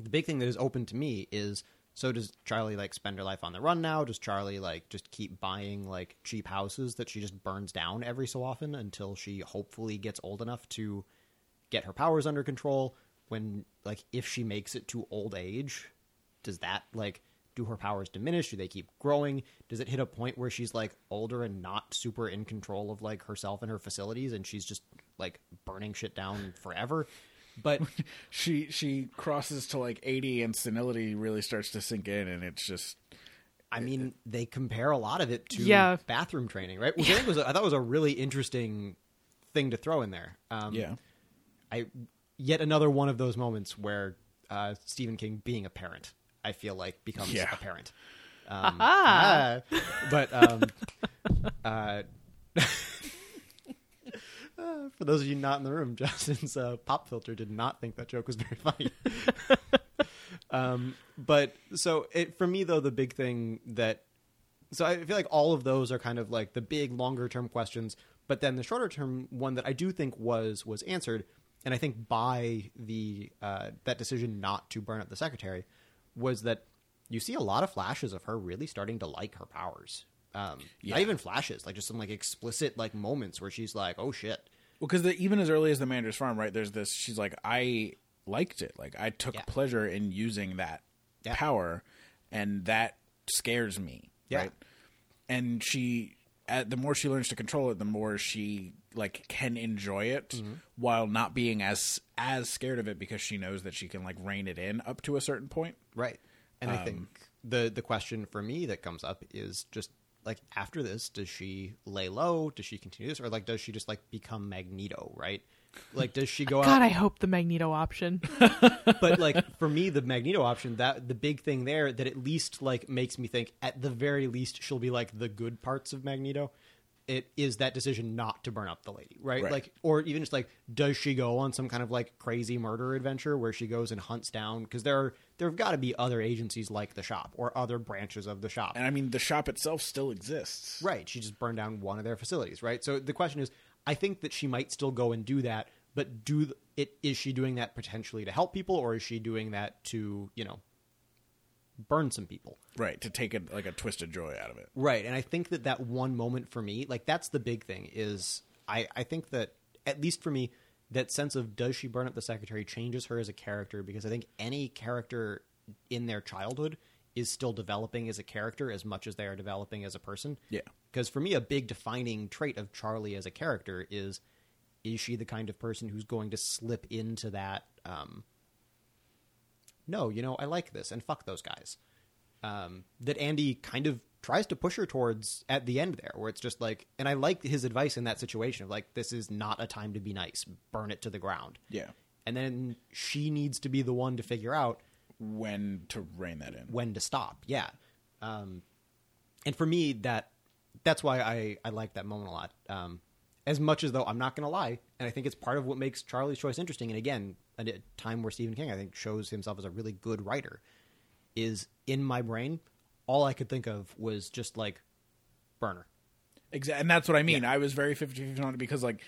the big thing that is open to me is so does Charlie like spend her life on the run now? Does Charlie like just keep buying like cheap houses that she just burns down every so often until she hopefully gets old enough to get her powers under control? When like if she makes it to old age, does that like do her powers diminish? Do they keep growing? Does it hit a point where she's like older and not super in control of like herself and her facilities and she's just like burning shit down forever? But She she crosses to like 80 and senility really starts to sink in, and it's just. I mean, they compare a lot of it to Yeah. bathroom training, right? Which I think was a, I thought was a really interesting thing to throw in there. Um, Yeah. I yet another one of those moments where uh, Stephen King, being a parent, I feel like becomes Yeah. a parent. Um, ah, but um, uh, uh, for those of you not in the room, Justin's uh, pop filter did not think that joke was very funny. um, but so it for me though, the big thing that so I feel like all of those are kind of like the big longer term questions. But then the shorter term one that I do think was was answered, and I think by the uh, that decision not to burn up the secretary was that you see a lot of flashes of her really starting to like her powers. Um, Yeah. Not even flashes, like just some like explicit like moments where she's like, "Oh shit." Well, because even as early as the Manders' Farm, right? There's this. She's like, I liked it. Like I took Yeah. pleasure in using that Yeah. power, and that scares me. Yeah. Right. And she, at, the more she learns to control it, the more she like can enjoy it Mm-hmm. while not being as as scared of it because she knows that she can like rein it in up to a certain point. Right. And I Um, think the the question for me that comes up is just like after this, does she lay low? Does she continue this, or like does she just like become Magneto? Right? Like does she go God, out? I hope the Magneto option. but like for me, the Magneto option that the big thing there that at least like makes me think at the very least she'll be like the good parts of Magneto. It is that decision not to burn up the lady, right? Right. Like, or even just like, does she go on some kind of like crazy murder adventure where she goes and hunts down? Because there are there have got to be other agencies like the shop or other branches of the shop, And I mean, the shop itself still exists. Right. She just burned down one of their facilities, right? So the question is, I think that she might still go and do that, but do th- it is she doing that potentially to help people or is she doing that to, you know, burn some people? Right. To take it like a twisted joy out of it. Right. And I think that that one moment for me, like that's the big thing is I I think that at least for me that sense of does she burn up the secretary changes her as a character because I think any character in their childhood is still developing as a character as much as they are developing as a person. Yeah. Because for me, a big defining trait of Charlie as a character is is she the kind of person who's going to slip into that? Um, no, you know, I like this, and fuck those guys. Um, that Andy kind of tries to push her towards at the end there, where it's just like, and I like his advice in that situation of like, this is not a time to be nice, burn it to the ground. Yeah. And then she needs to be the one to figure out When to rein that in. when to stop. Yeah. Um, and for me, that that's why I, I like that moment a lot. Um, as much as though I'm not going to lie, and I think it's part of what makes Charlie's choice interesting. And again, at a time where Stephen King, I think, shows himself as a really good writer, is in my brain, all I could think of was just like burner. Exactly, and that's what I mean. I was very 50-50 on it because, like,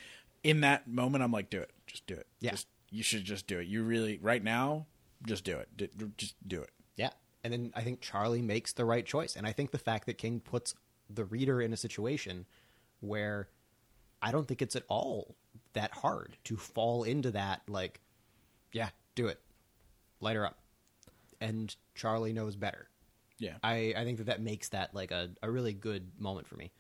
in that moment, I'm like, do it, just do it. Yeah. Just, you should just do it. You really, right now, just do it. D- just do it. Yeah. And then I think Charlie makes the right choice. And I think the fact that King puts the reader in a situation where I don't think it's at all that hard to fall into that, like, yeah, do it. Light her up. And Charlie knows better. Yeah, I, I think that that makes that like a, a really good moment for me.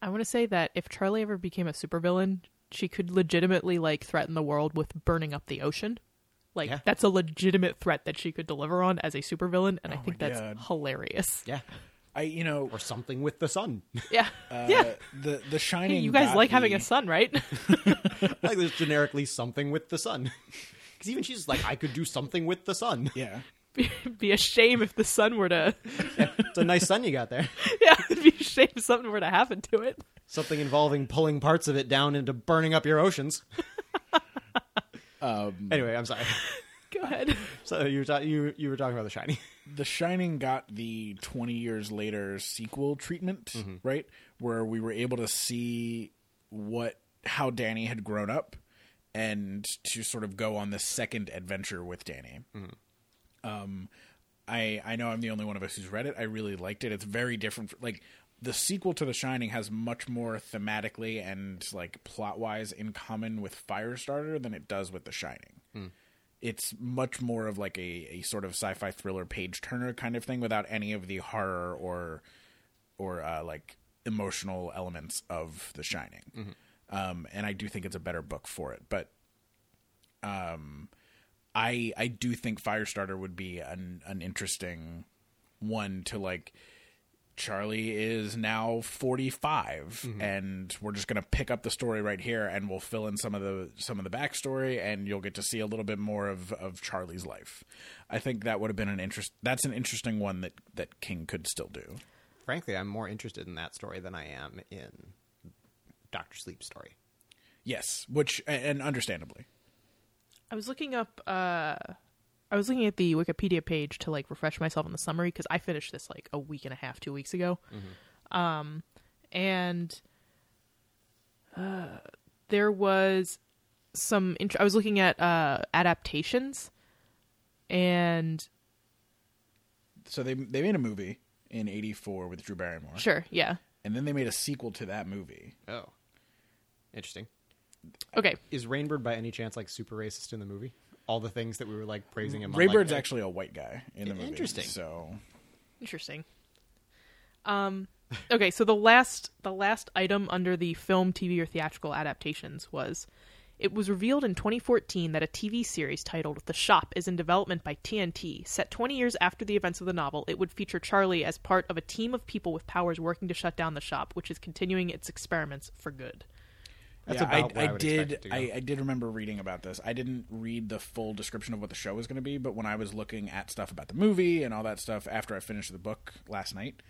I want to say that if Charlie ever became a supervillain, she could legitimately like threaten the world with burning up the ocean. Like Yeah. that's a legitimate threat that she could deliver on as a supervillain, and oh I Oh think that's God. hilarious. Yeah. I, you know, Or something with the sun. Yeah, uh, yeah. the the Hey, shining. you guys got like having a sun, right? like there's generically something with the sun. Because even she's like, I could do something with the sun. Yeah, be a shame if the sun were to. It's a nice sun you got there. yeah, it'd be a shame if something were to happen to it. Something involving pulling parts of it down into burning up your oceans. um, Anyway, I'm sorry. Go ahead. So you were ta- you you were talking about the Shining. The Shining got the 20 years later sequel treatment, Mm-hmm. right? Where we were able to see what how Danny had grown up and to sort of go on this second adventure with Danny. Mm-hmm. Um I I know I'm the only one of us who's read it. I really liked it. It's very different f- like the sequel to The Shining has much more thematically and like plot-wise in common with Firestarter than it does with The Shining it's much more of like a, a sort of sci-fi thriller page turner kind of thing without any of the horror or or uh, like emotional elements of The Shining. Um, and I do think it's a better book for it, but um, I I do think Firestarter would be an an interesting one to like. Charlie is now 45 and we're just going to pick up the story right here and we'll fill in some of the some of the backstory and you'll get to see a little bit more of of Charlie's life. I think that would have been an interest that's an interesting one that that King could still do. Frankly, I'm more interested in that story than I am in Doctor Sleep's story. Yes, which and understandably. I was looking up. uh I was looking at the Wikipedia page to like refresh myself on the summary because I finished this like a week and a half, two weeks ago. Um, and there was some. Int- I was looking at uh, adaptations, and So they they made a movie in '84 with Drew Barrymore, sure, yeah, and then they made a sequel to that movie. Oh, interesting. okay. Is Rainbird by any chance like super racist in the movie? All the things that we were like praising him. on, Rainbird's like, actually a white guy in the movie. Interesting. So Interesting. Um okay, so the last the last item under the film, TV or theatrical adaptations was it was revealed in 2014 that a TV series titled The Shop is in development by TNT. Set 20 years after the events of the novel, it would feature Charlie as part of a team of people with powers working to shut down the shop, which is continuing its experiments for good. That's yeah, about I, where I I would did. it to go. I, I did remember reading about this. I didn't read the full description of what the show was going to be, but when I was looking at stuff about the movie and all that stuff after I finished the book last night,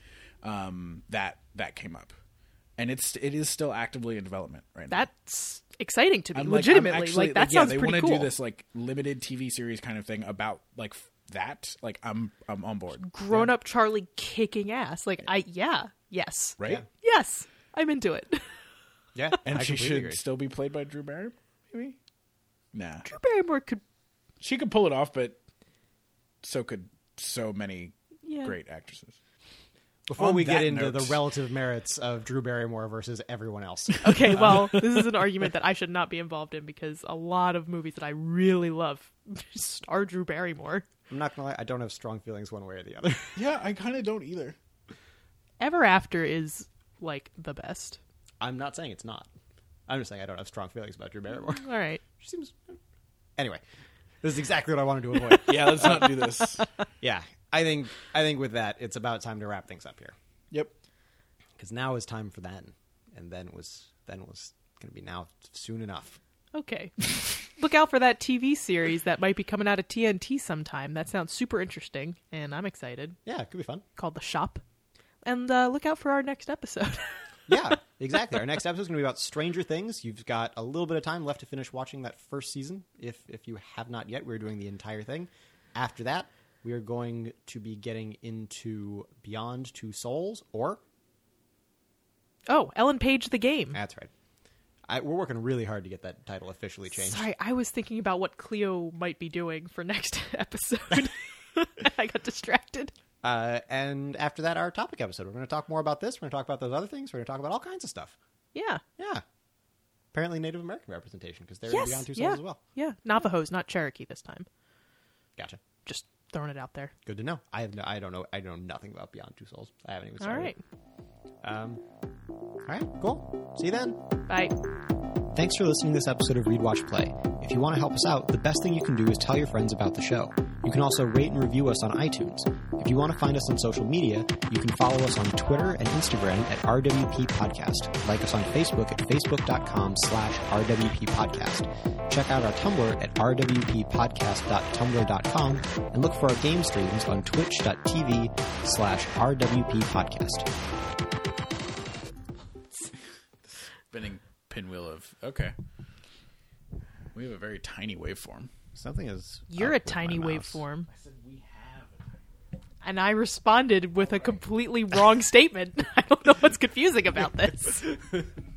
um, that that came up, and it's it is still actively in development right now. That's exciting to me. I'm like- legitimately, actually- like that yeah, sounds they pretty wanna cool. do this like limited TV series kind of thing about like f- that. Like I'm I'm on board. Grown up Charlie kicking ass. Like I yeah, yes. Right, Yeah. Yes. I'm into it. yeah, and I she should agree. still be played by Drew Barrymore. Maybe, nah. Drew Barrymore could She could pull it off, but so could so many yeah. great actresses. Before On we get into note- the relative merits of Drew Barrymore versus everyone else, Okay, um, well, this is an argument that I should not be involved in because a lot of movies that I really love star Drew Barrymore. I'm not gonna lie, I don't have strong feelings one way or the other. Yeah, I kind of don't either. Ever After is like the best. I'm not saying it's not. I'm just saying I don't have strong feelings about Drew Barrymore. All right. She seems. Anyway, this is exactly what I wanted to avoid. Yeah, let's not do this. yeah, I think I think with that, it's about time to wrap things up here Yep. because now is time for then, and then was then was going to be now soon enough. Okay. Look out for that TV series that might be coming out of TNT sometime. That sounds super interesting, and I'm excited. Yeah, it could be fun. Called The Shop. And uh, look out for our next episode. Yeah, exactly. Our next episode is going to be about Stranger Things. You've got a little bit of time left to finish watching that first season. If if you have not yet, we're doing the entire thing. After that, we are going to be getting into Beyond Two Souls, or oh, Ellen Page the Game. that's right. I, we're working really hard to get that title officially changed. Sorry, I was thinking about what Cleo might be doing for next episode. I got distracted. Uh, and after that, our topic episode. We're going to talk more about this. We're going to talk about those other things. We're going to talk about all kinds of stuff. Yeah. Yeah. Apparently, Native American representation because they're yes. in Beyond Two Souls yeah. as well. Yeah. Navajos, not Cherokee this time. Gotcha. Just throwing it out there. Good to know. I have no, I don't know. I know nothing about Beyond Two Souls. I haven't even All started. right. Um. All right. Cool. See you then. Bye. Thanks for listening to this episode of Read Watch Play. If you want to help us out, the best thing you can do is tell your friends about the show. You can also rate and review us on iTunes. If you want to find us on social media, you can follow us on Twitter and Instagram at RWP Podcast. Like us on Facebook at facebook.com slash RWP Podcast. Check out our Tumblr at rwppodcast.tumblr.com and look for our game streams on twitch.tv slash RWP Podcast. Spinning pinwheel of okay. We have a very tiny waveform. Something is. You're a tiny waveform. I said we have. And I responded with a completely wrong statement. I don't know what's confusing about this.